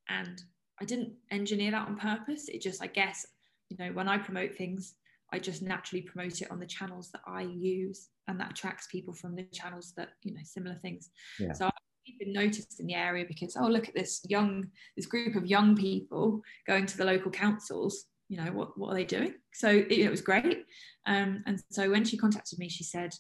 And I didn't engineer that on purpose. It just, I guess, you know, when I promote things, I just naturally promote it on the channels that I use, and that attracts people from the channels that you know similar things. Yeah. So I've been noticed in the area because oh look at this young this group of young people going to the local councils you know what, what are they doing? So it, it was great. Um, and so when she contacted me she said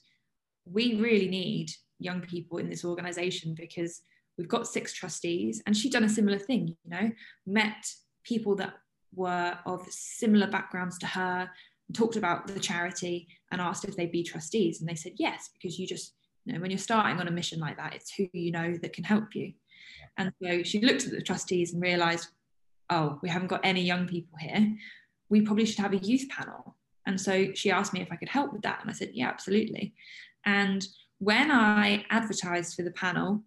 we really need young people in this organization because we've got six trustees. And she'd done a similar thing you know met people that were of similar backgrounds to her talked about the charity and asked if they'd be trustees. And they said yes because you just you know when you're starting on a mission like that it's who you know that can help you. And so she looked at the trustees and realized oh, we haven't got any young people here. We probably should have a youth panel. And so she asked me if I could help with that. And I said, yeah, absolutely. And when I advertised for the panel,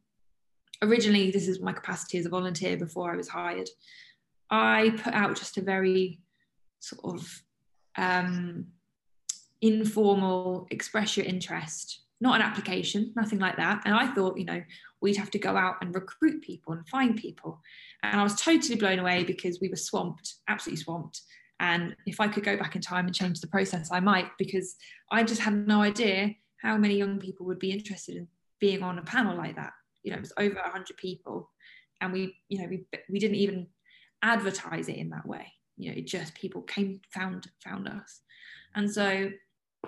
originally, this is my capacity as a volunteer before I was hired. I put out just a very sort of um, informal express your interest, not an application, nothing like that. And I thought, you know, we'd have to go out and recruit people and find people. And I was totally blown away because we were swamped, absolutely swamped. And if I could go back in time and change the process, I might, because I just had no idea how many young people would be interested in being on a panel like that. You know, it was over 100 people. And we, you know, we, we didn't even advertise it in that way. You know, it just people came, found, found us. And so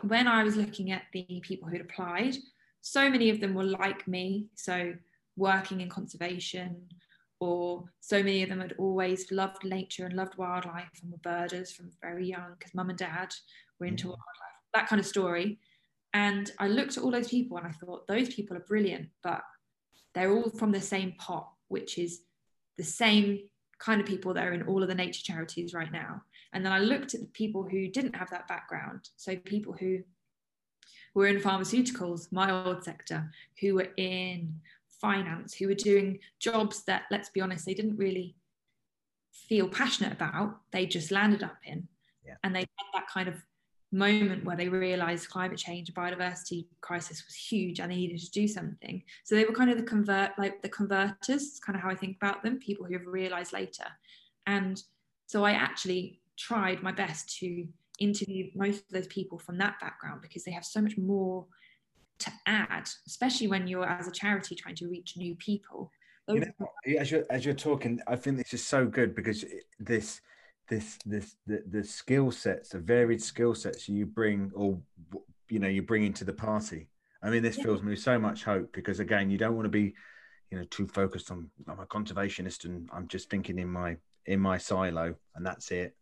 when I was looking at the people who'd applied, so many of them were like me. So working in conservation, or so many of them had always loved nature and loved wildlife and were birders from very young because mum and dad were into mm. wildlife, that kind of story. And I looked at all those people and I thought, those people are brilliant, but they're all from the same pot, which is the same kind of people that are in all of the nature charities right now. And then I looked at the people who didn't have that background. So people who were in pharmaceuticals, my old sector, who were in finance, who were doing jobs that, let's be honest, they didn't really feel passionate about. They just landed up in. Yeah. And they had that kind of moment where they realized climate change and biodiversity crisis was huge and they needed to do something so they were kind of the convert like the converters kind of how i think about them people who have realized later and so i actually tried my best to interview most of those people from that background because they have so much more to add especially when you're as a charity trying to reach new people. You know, as you're as you're talking i think this is so good because this this this the, the skill sets the varied skill sets you bring or you know you bring into the party. I mean this yeah. fills me with so much hope because again you don't want to be you know too focused on i'm a conservationist and i'm just thinking in my in my silo and that's it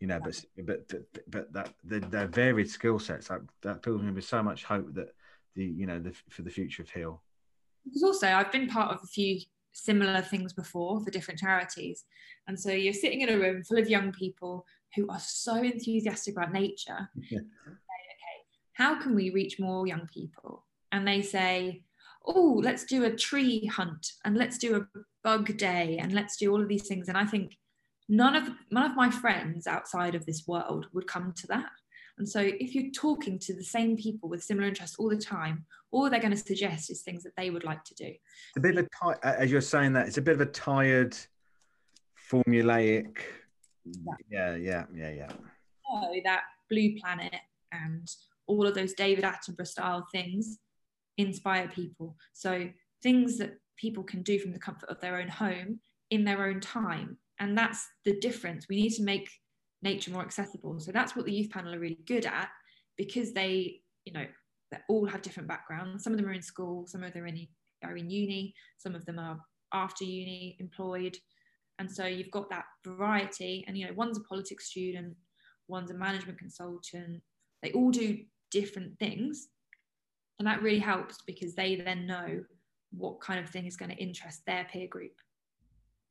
you know but but but, that the, the varied skill sets that, that fills me with so much hope that the you know the for the future of Heal. because also i've been part of a few similar things before for different charities. And so you're sitting in a room full of young people who are so enthusiastic about nature. [LAUGHS] Yeah. okay, how can we reach more young people? And they say, oh, let's do a tree hunt and let's do a bug day and let's do all of these things. And I think none of none of my friends outside of this world would come to that. And so if you're talking to the same people with similar interests all the time, all they're going to suggest is things that they would like to do. It's a bit of a, as you're saying that, it's a bit of a tired, formulaic. Yeah, yeah, yeah, yeah. So oh, that Blue Planet and all of those David Attenborough style things inspire people. So things that people can do from the comfort of their own home in their own time. And that's the difference. We need to make nature more accessible. So that's what the youth panel are really good at because they, you know, they all have different backgrounds. Some of them are in school, some of them are in, are in uni, some of them are after uni employed. And so you've got that variety. And, you know, one's a politics student, one's a management consultant. They all do different things. And that really helps because they then know what kind of thing is going to interest their peer group.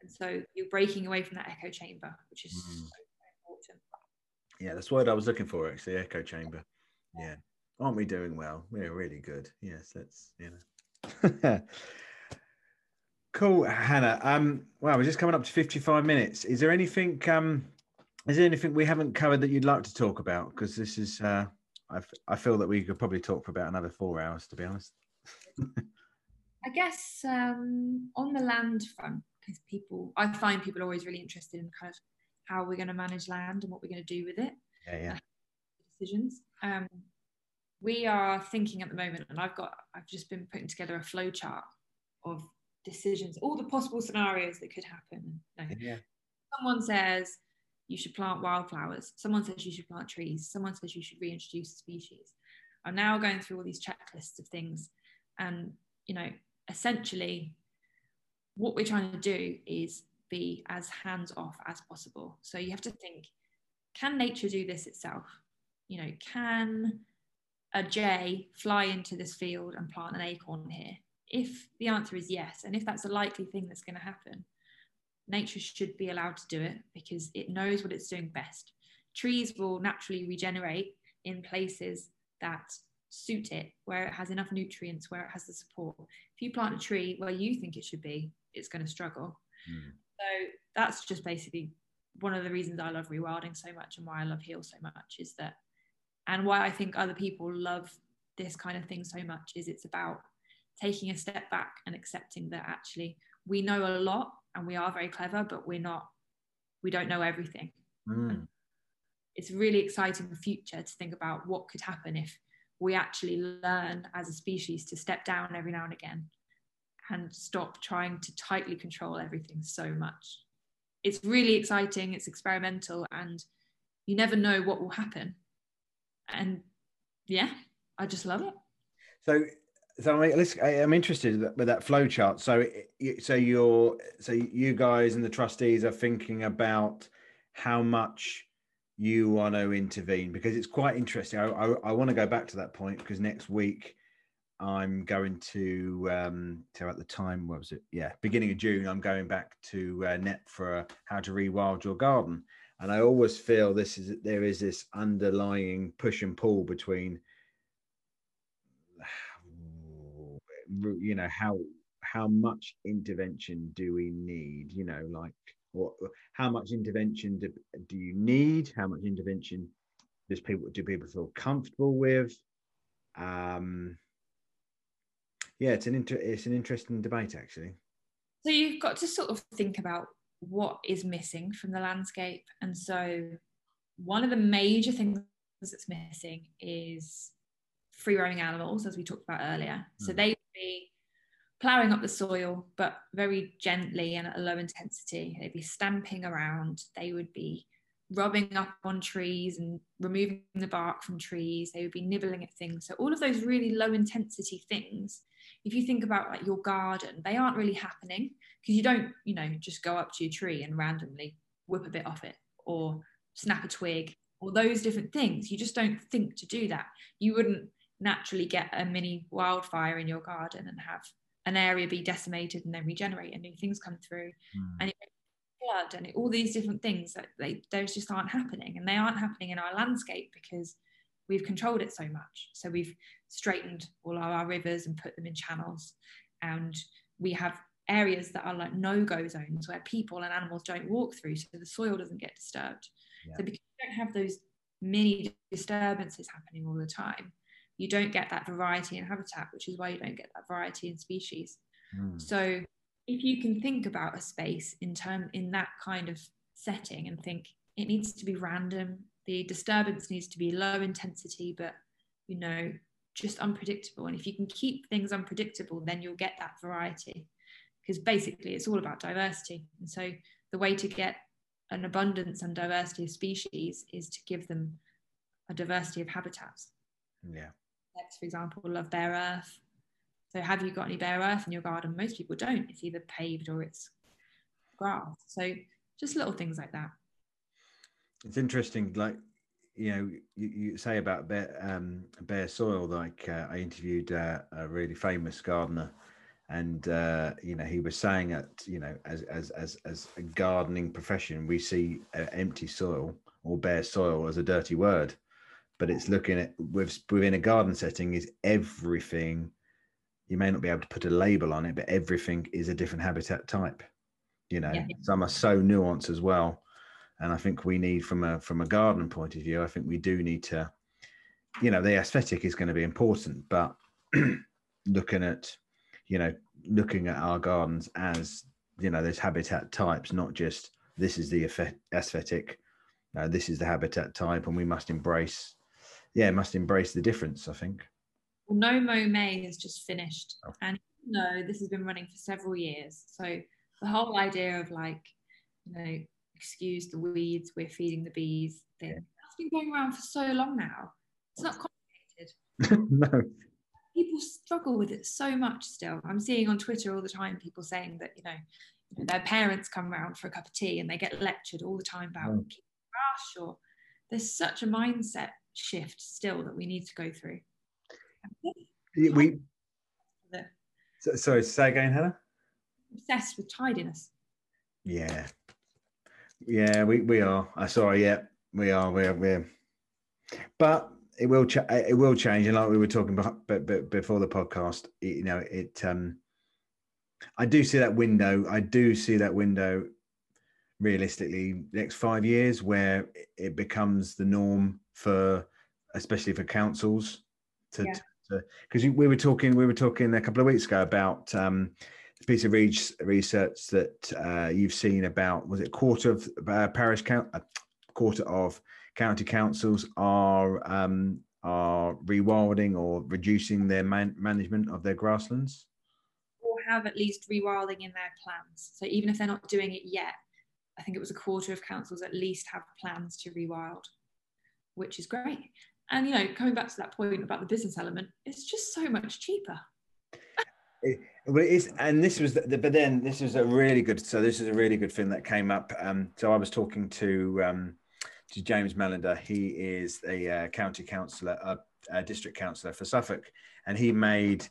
And so you're breaking away from that echo chamber, which is mm yeah, that's what I was looking for actually. Echo chamber. Yeah. Aren't we doing well? We're really good. Yes, that's you know. [LAUGHS] cool, Hannah. Um, well, we're just coming up to 55 minutes. Is there anything um is there anything we haven't covered that you'd like to talk about? Because this is uh I, I feel that we could probably talk for about another four hours to be honest. [LAUGHS] I guess um on the land front, because people I find people are always really interested in kind of how we're going to manage land and what we're going to do with it. Yeah, yeah. Decisions. Um, we are thinking at the moment, and I've got, I've just been putting together a flow chart of decisions, all the possible scenarios that could happen. yeah. Someone says you should plant wildflowers. Someone says you should plant trees. Someone says you should reintroduce species. I'm now going through all these checklists of things, and you know, essentially, what we're trying to do is be as hands off as possible. So you have to think can nature do this itself? You know, can a jay fly into this field and plant an acorn here? If the answer is yes, and if that's a likely thing that's going to happen, nature should be allowed to do it because it knows what it's doing best. Trees will naturally regenerate in places that suit it, where it has enough nutrients, where it has the support. If you plant a tree where you think it should be, it's going to struggle. Mm. So that's just basically one of the reasons I love rewilding so much and why I love heal so much is that, and why I think other people love this kind of thing so much is it's about taking a step back and accepting that actually we know a lot and we are very clever, but we're not, we don't know everything. Mm. It's really exciting the future to think about what could happen if we actually learn as a species to step down every now and again and stop trying to tightly control everything so much. It's really exciting, it's experimental, and you never know what will happen. And yeah, I just love it. So, so I am interested with that flow chart. So, so you're, so you guys and the trustees are thinking about how much you want to intervene because it's quite interesting. I, I, I want to go back to that point because next week I'm going to um so at the time what was it? Yeah, beginning of June. I'm going back to uh, Knepp for how to rewild your garden, and I always feel this is there is this underlying push and pull between [SIGHS] you know how how much intervention do we need? You know, like what how much intervention do, do you need how much intervention does people do people feel comfortable with um yeah it's an inter- it's an interesting debate actually so you've got to sort of think about what is missing from the landscape and so one of the major things that's missing is free roaming animals as we talked about earlier mm. so hmm. they would be ploughing up the soil, but very gently and at a low intensity. They'd be stamping around. They would be rubbing up on trees and removing the bark from trees. They would be nibbling at things. So all of those really low intensity things, if you think about like your garden, they aren't really happening because you don't, you know, just go up to your tree and randomly whip a bit off it or snap a twig or those different things. You just don't think to do that. You wouldn't naturally get a mini wildfire in your garden and have an area be decimated and then regenerate and new things come through mm. and it flood and it, all these different things that they those just aren't happening and they aren't happening in our landscape because we've controlled it so much so we've straightened all our, rivers and put them in channels and we have areas that are like no-go zones where people and animals don't walk through so the soil doesn't get disturbed yeah. so because you don't have those mini disturbances happening all the time you don't get that variety in habitat, which is why you don't get that variety in species. Mm. So if you can think about a space in term in that kind of setting and think it needs to be random, the disturbance needs to be low intensity, but you know, just unpredictable. And if you can keep things unpredictable, then you'll get that variety. Because basically it's all about diversity. And so the way to get an abundance and diversity of species is to give them a diversity of habitats. Yeah for example, love bare earth. So have you got any bare earth in your garden? Most people don't. It's either paved or it's grass. So just little things like that. It's interesting, like you know, you, you say about bare, um, bare soil. Like uh, I interviewed uh, a really famous gardener, and uh, you know, he was saying that you know, as as as as a gardening profession, we see uh, empty soil or bare soil as a dirty word but it's looking at with within a garden setting is everything you may not be able to put a label on it but everything is a different habitat type you know yeah. some are so nuanced as well and i think we need from a from a garden point of view i think we do need to you know the aesthetic is going to be important but [CLEARS THROAT] looking at you know looking at our gardens as you know there's habitat types not just this is the aesthetic uh, this is the habitat type and we must embrace yeah, must embrace the difference, I think. Well, No Mow May has just finished. Oh. And no, this has been running for several years. So the whole idea of like, you know, excuse the weeds, we're feeding the bees thing, yeah. that's been going around for so long now. It's not complicated. [LAUGHS] no. People struggle with it so much still. I'm seeing on Twitter all the time people saying that, you know, their parents come around for a cup of tea and they get lectured all the time about oh. brush or there's such a mindset shift still that we need to go through. We so, sorry, say again, Hannah. Obsessed with tidiness. Yeah, yeah, we we are. I uh, sorry, yeah, we are. We're we're. But it will ch- it will change, and like we were talking about, but, but before the podcast, it, you know, it. Um, I do see that window. I do see that window realistically next five years where it becomes the norm for especially for councils to because yeah. we were talking we were talking a couple of weeks ago about um, piece of research that uh, you've seen about was it quarter of uh, parish count a quarter of county councils are um, are rewilding or reducing their man- management of their grasslands or have at least rewilding in their plans so even if they're not doing it yet I think it was a quarter of councils at least have plans to rewild, which is great. And you know, coming back to that point about the business element, it's just so much cheaper. it, well, it is, and this was, the, but then this is a really good. So this is a really good thing that came up. Um, so I was talking to um, to James Mallinder. He is a uh, county councillor, a, a district councillor for Suffolk, and he made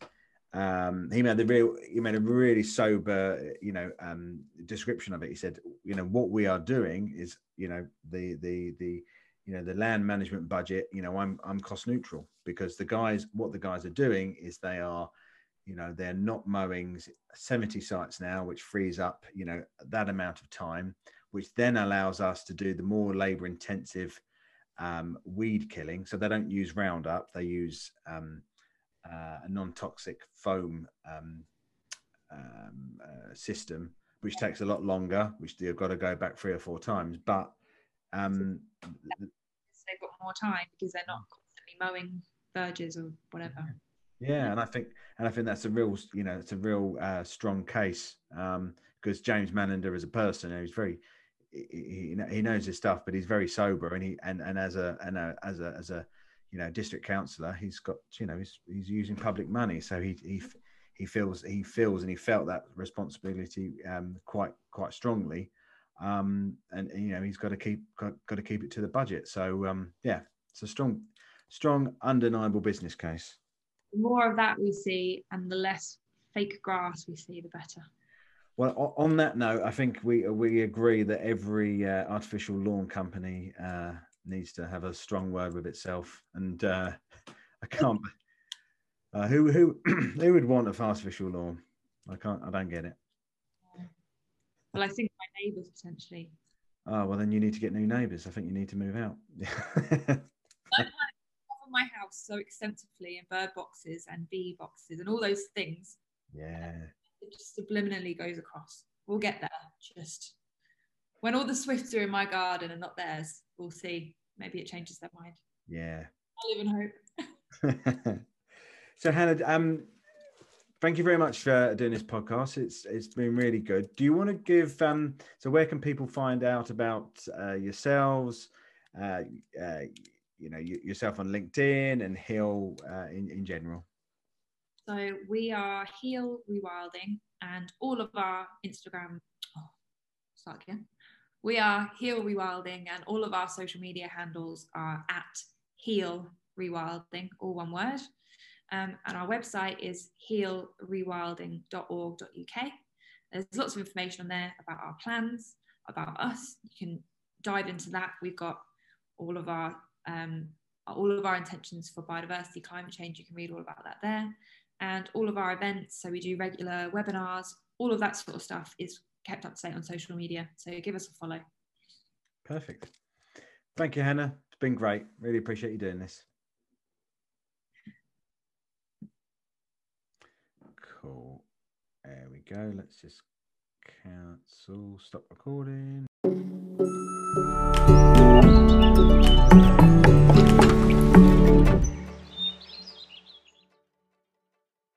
um, he made the real he made a really sober you know um, description of it he said you know what we are doing is you know the the the you know the land management budget you know i'm i'm cost neutral because the guys what the guys are doing is they are you know they're not mowing 70 sites now which frees up you know that amount of time which then allows us to do the more labor intensive um, weed killing so they don't use roundup they use um, uh, a non-toxic foam um, um, uh, system, which takes a lot longer, which you've got to go back three or four times. But um, they've got more time because they're not constantly mowing verges or whatever. Yeah, and I think and I think that's a real you know it's a real uh, strong case because um, James Mallinder is a person he's very he, he, knows his stuff, but he's very sober and he and and as a and a, as a as a you know district councillor he's got you know he's, he's using public money so he he he feels he feels and he felt that responsibility um, quite quite strongly um, and, and, you know he's got to keep got, got to keep it to the budget. So um, yeah it's a strong strong undeniable business case the more of that we see and the less fake grass we see the better well on that note i think we we agree that every uh, artificial lawn company uh, needs to have a strong word with itself. And uh, I can't. Uh, who who [CLEARS THROAT] who would want a artificial lawn? I can't. I don't get it. Well, I think my neighbours potentially. Oh well, then you need to get new neighbours. I think you need to move out. [LAUGHS] My house so extensively in bird boxes and bee boxes and all those things. Yeah. It just subliminally goes across. We'll get there. Just when all the swifts are in my garden and not theirs, we'll see. Maybe it changes their mind. Yeah. I live in hope. [LAUGHS] so Hannah, um, thank you very much for doing this podcast. It's it's been really good. Do you want to give um, so where can people find out about uh, yourselves? Uh, uh, you know yourself on LinkedIn and Heal uh, in in general. So we are Heal Rewilding, and all of our Instagram. Oh, start again. We are Heal Rewilding, and all of our social media handles are at Heal Rewilding, all one word. Um, and our website is healrewilding.org.uk. There's lots of information on there about our plans, about us. You can dive into that. We've got all of our um, all of our intentions for biodiversity, climate change. You can read all about that there, and all of our events. So we do regular webinars. All of that sort of stuff is kept up to date on social media. So give us a follow. Perfect. Thank you, Hannah. It's been great. Really appreciate you doing this. Cool. There we go. Let's just cancel, stop recording.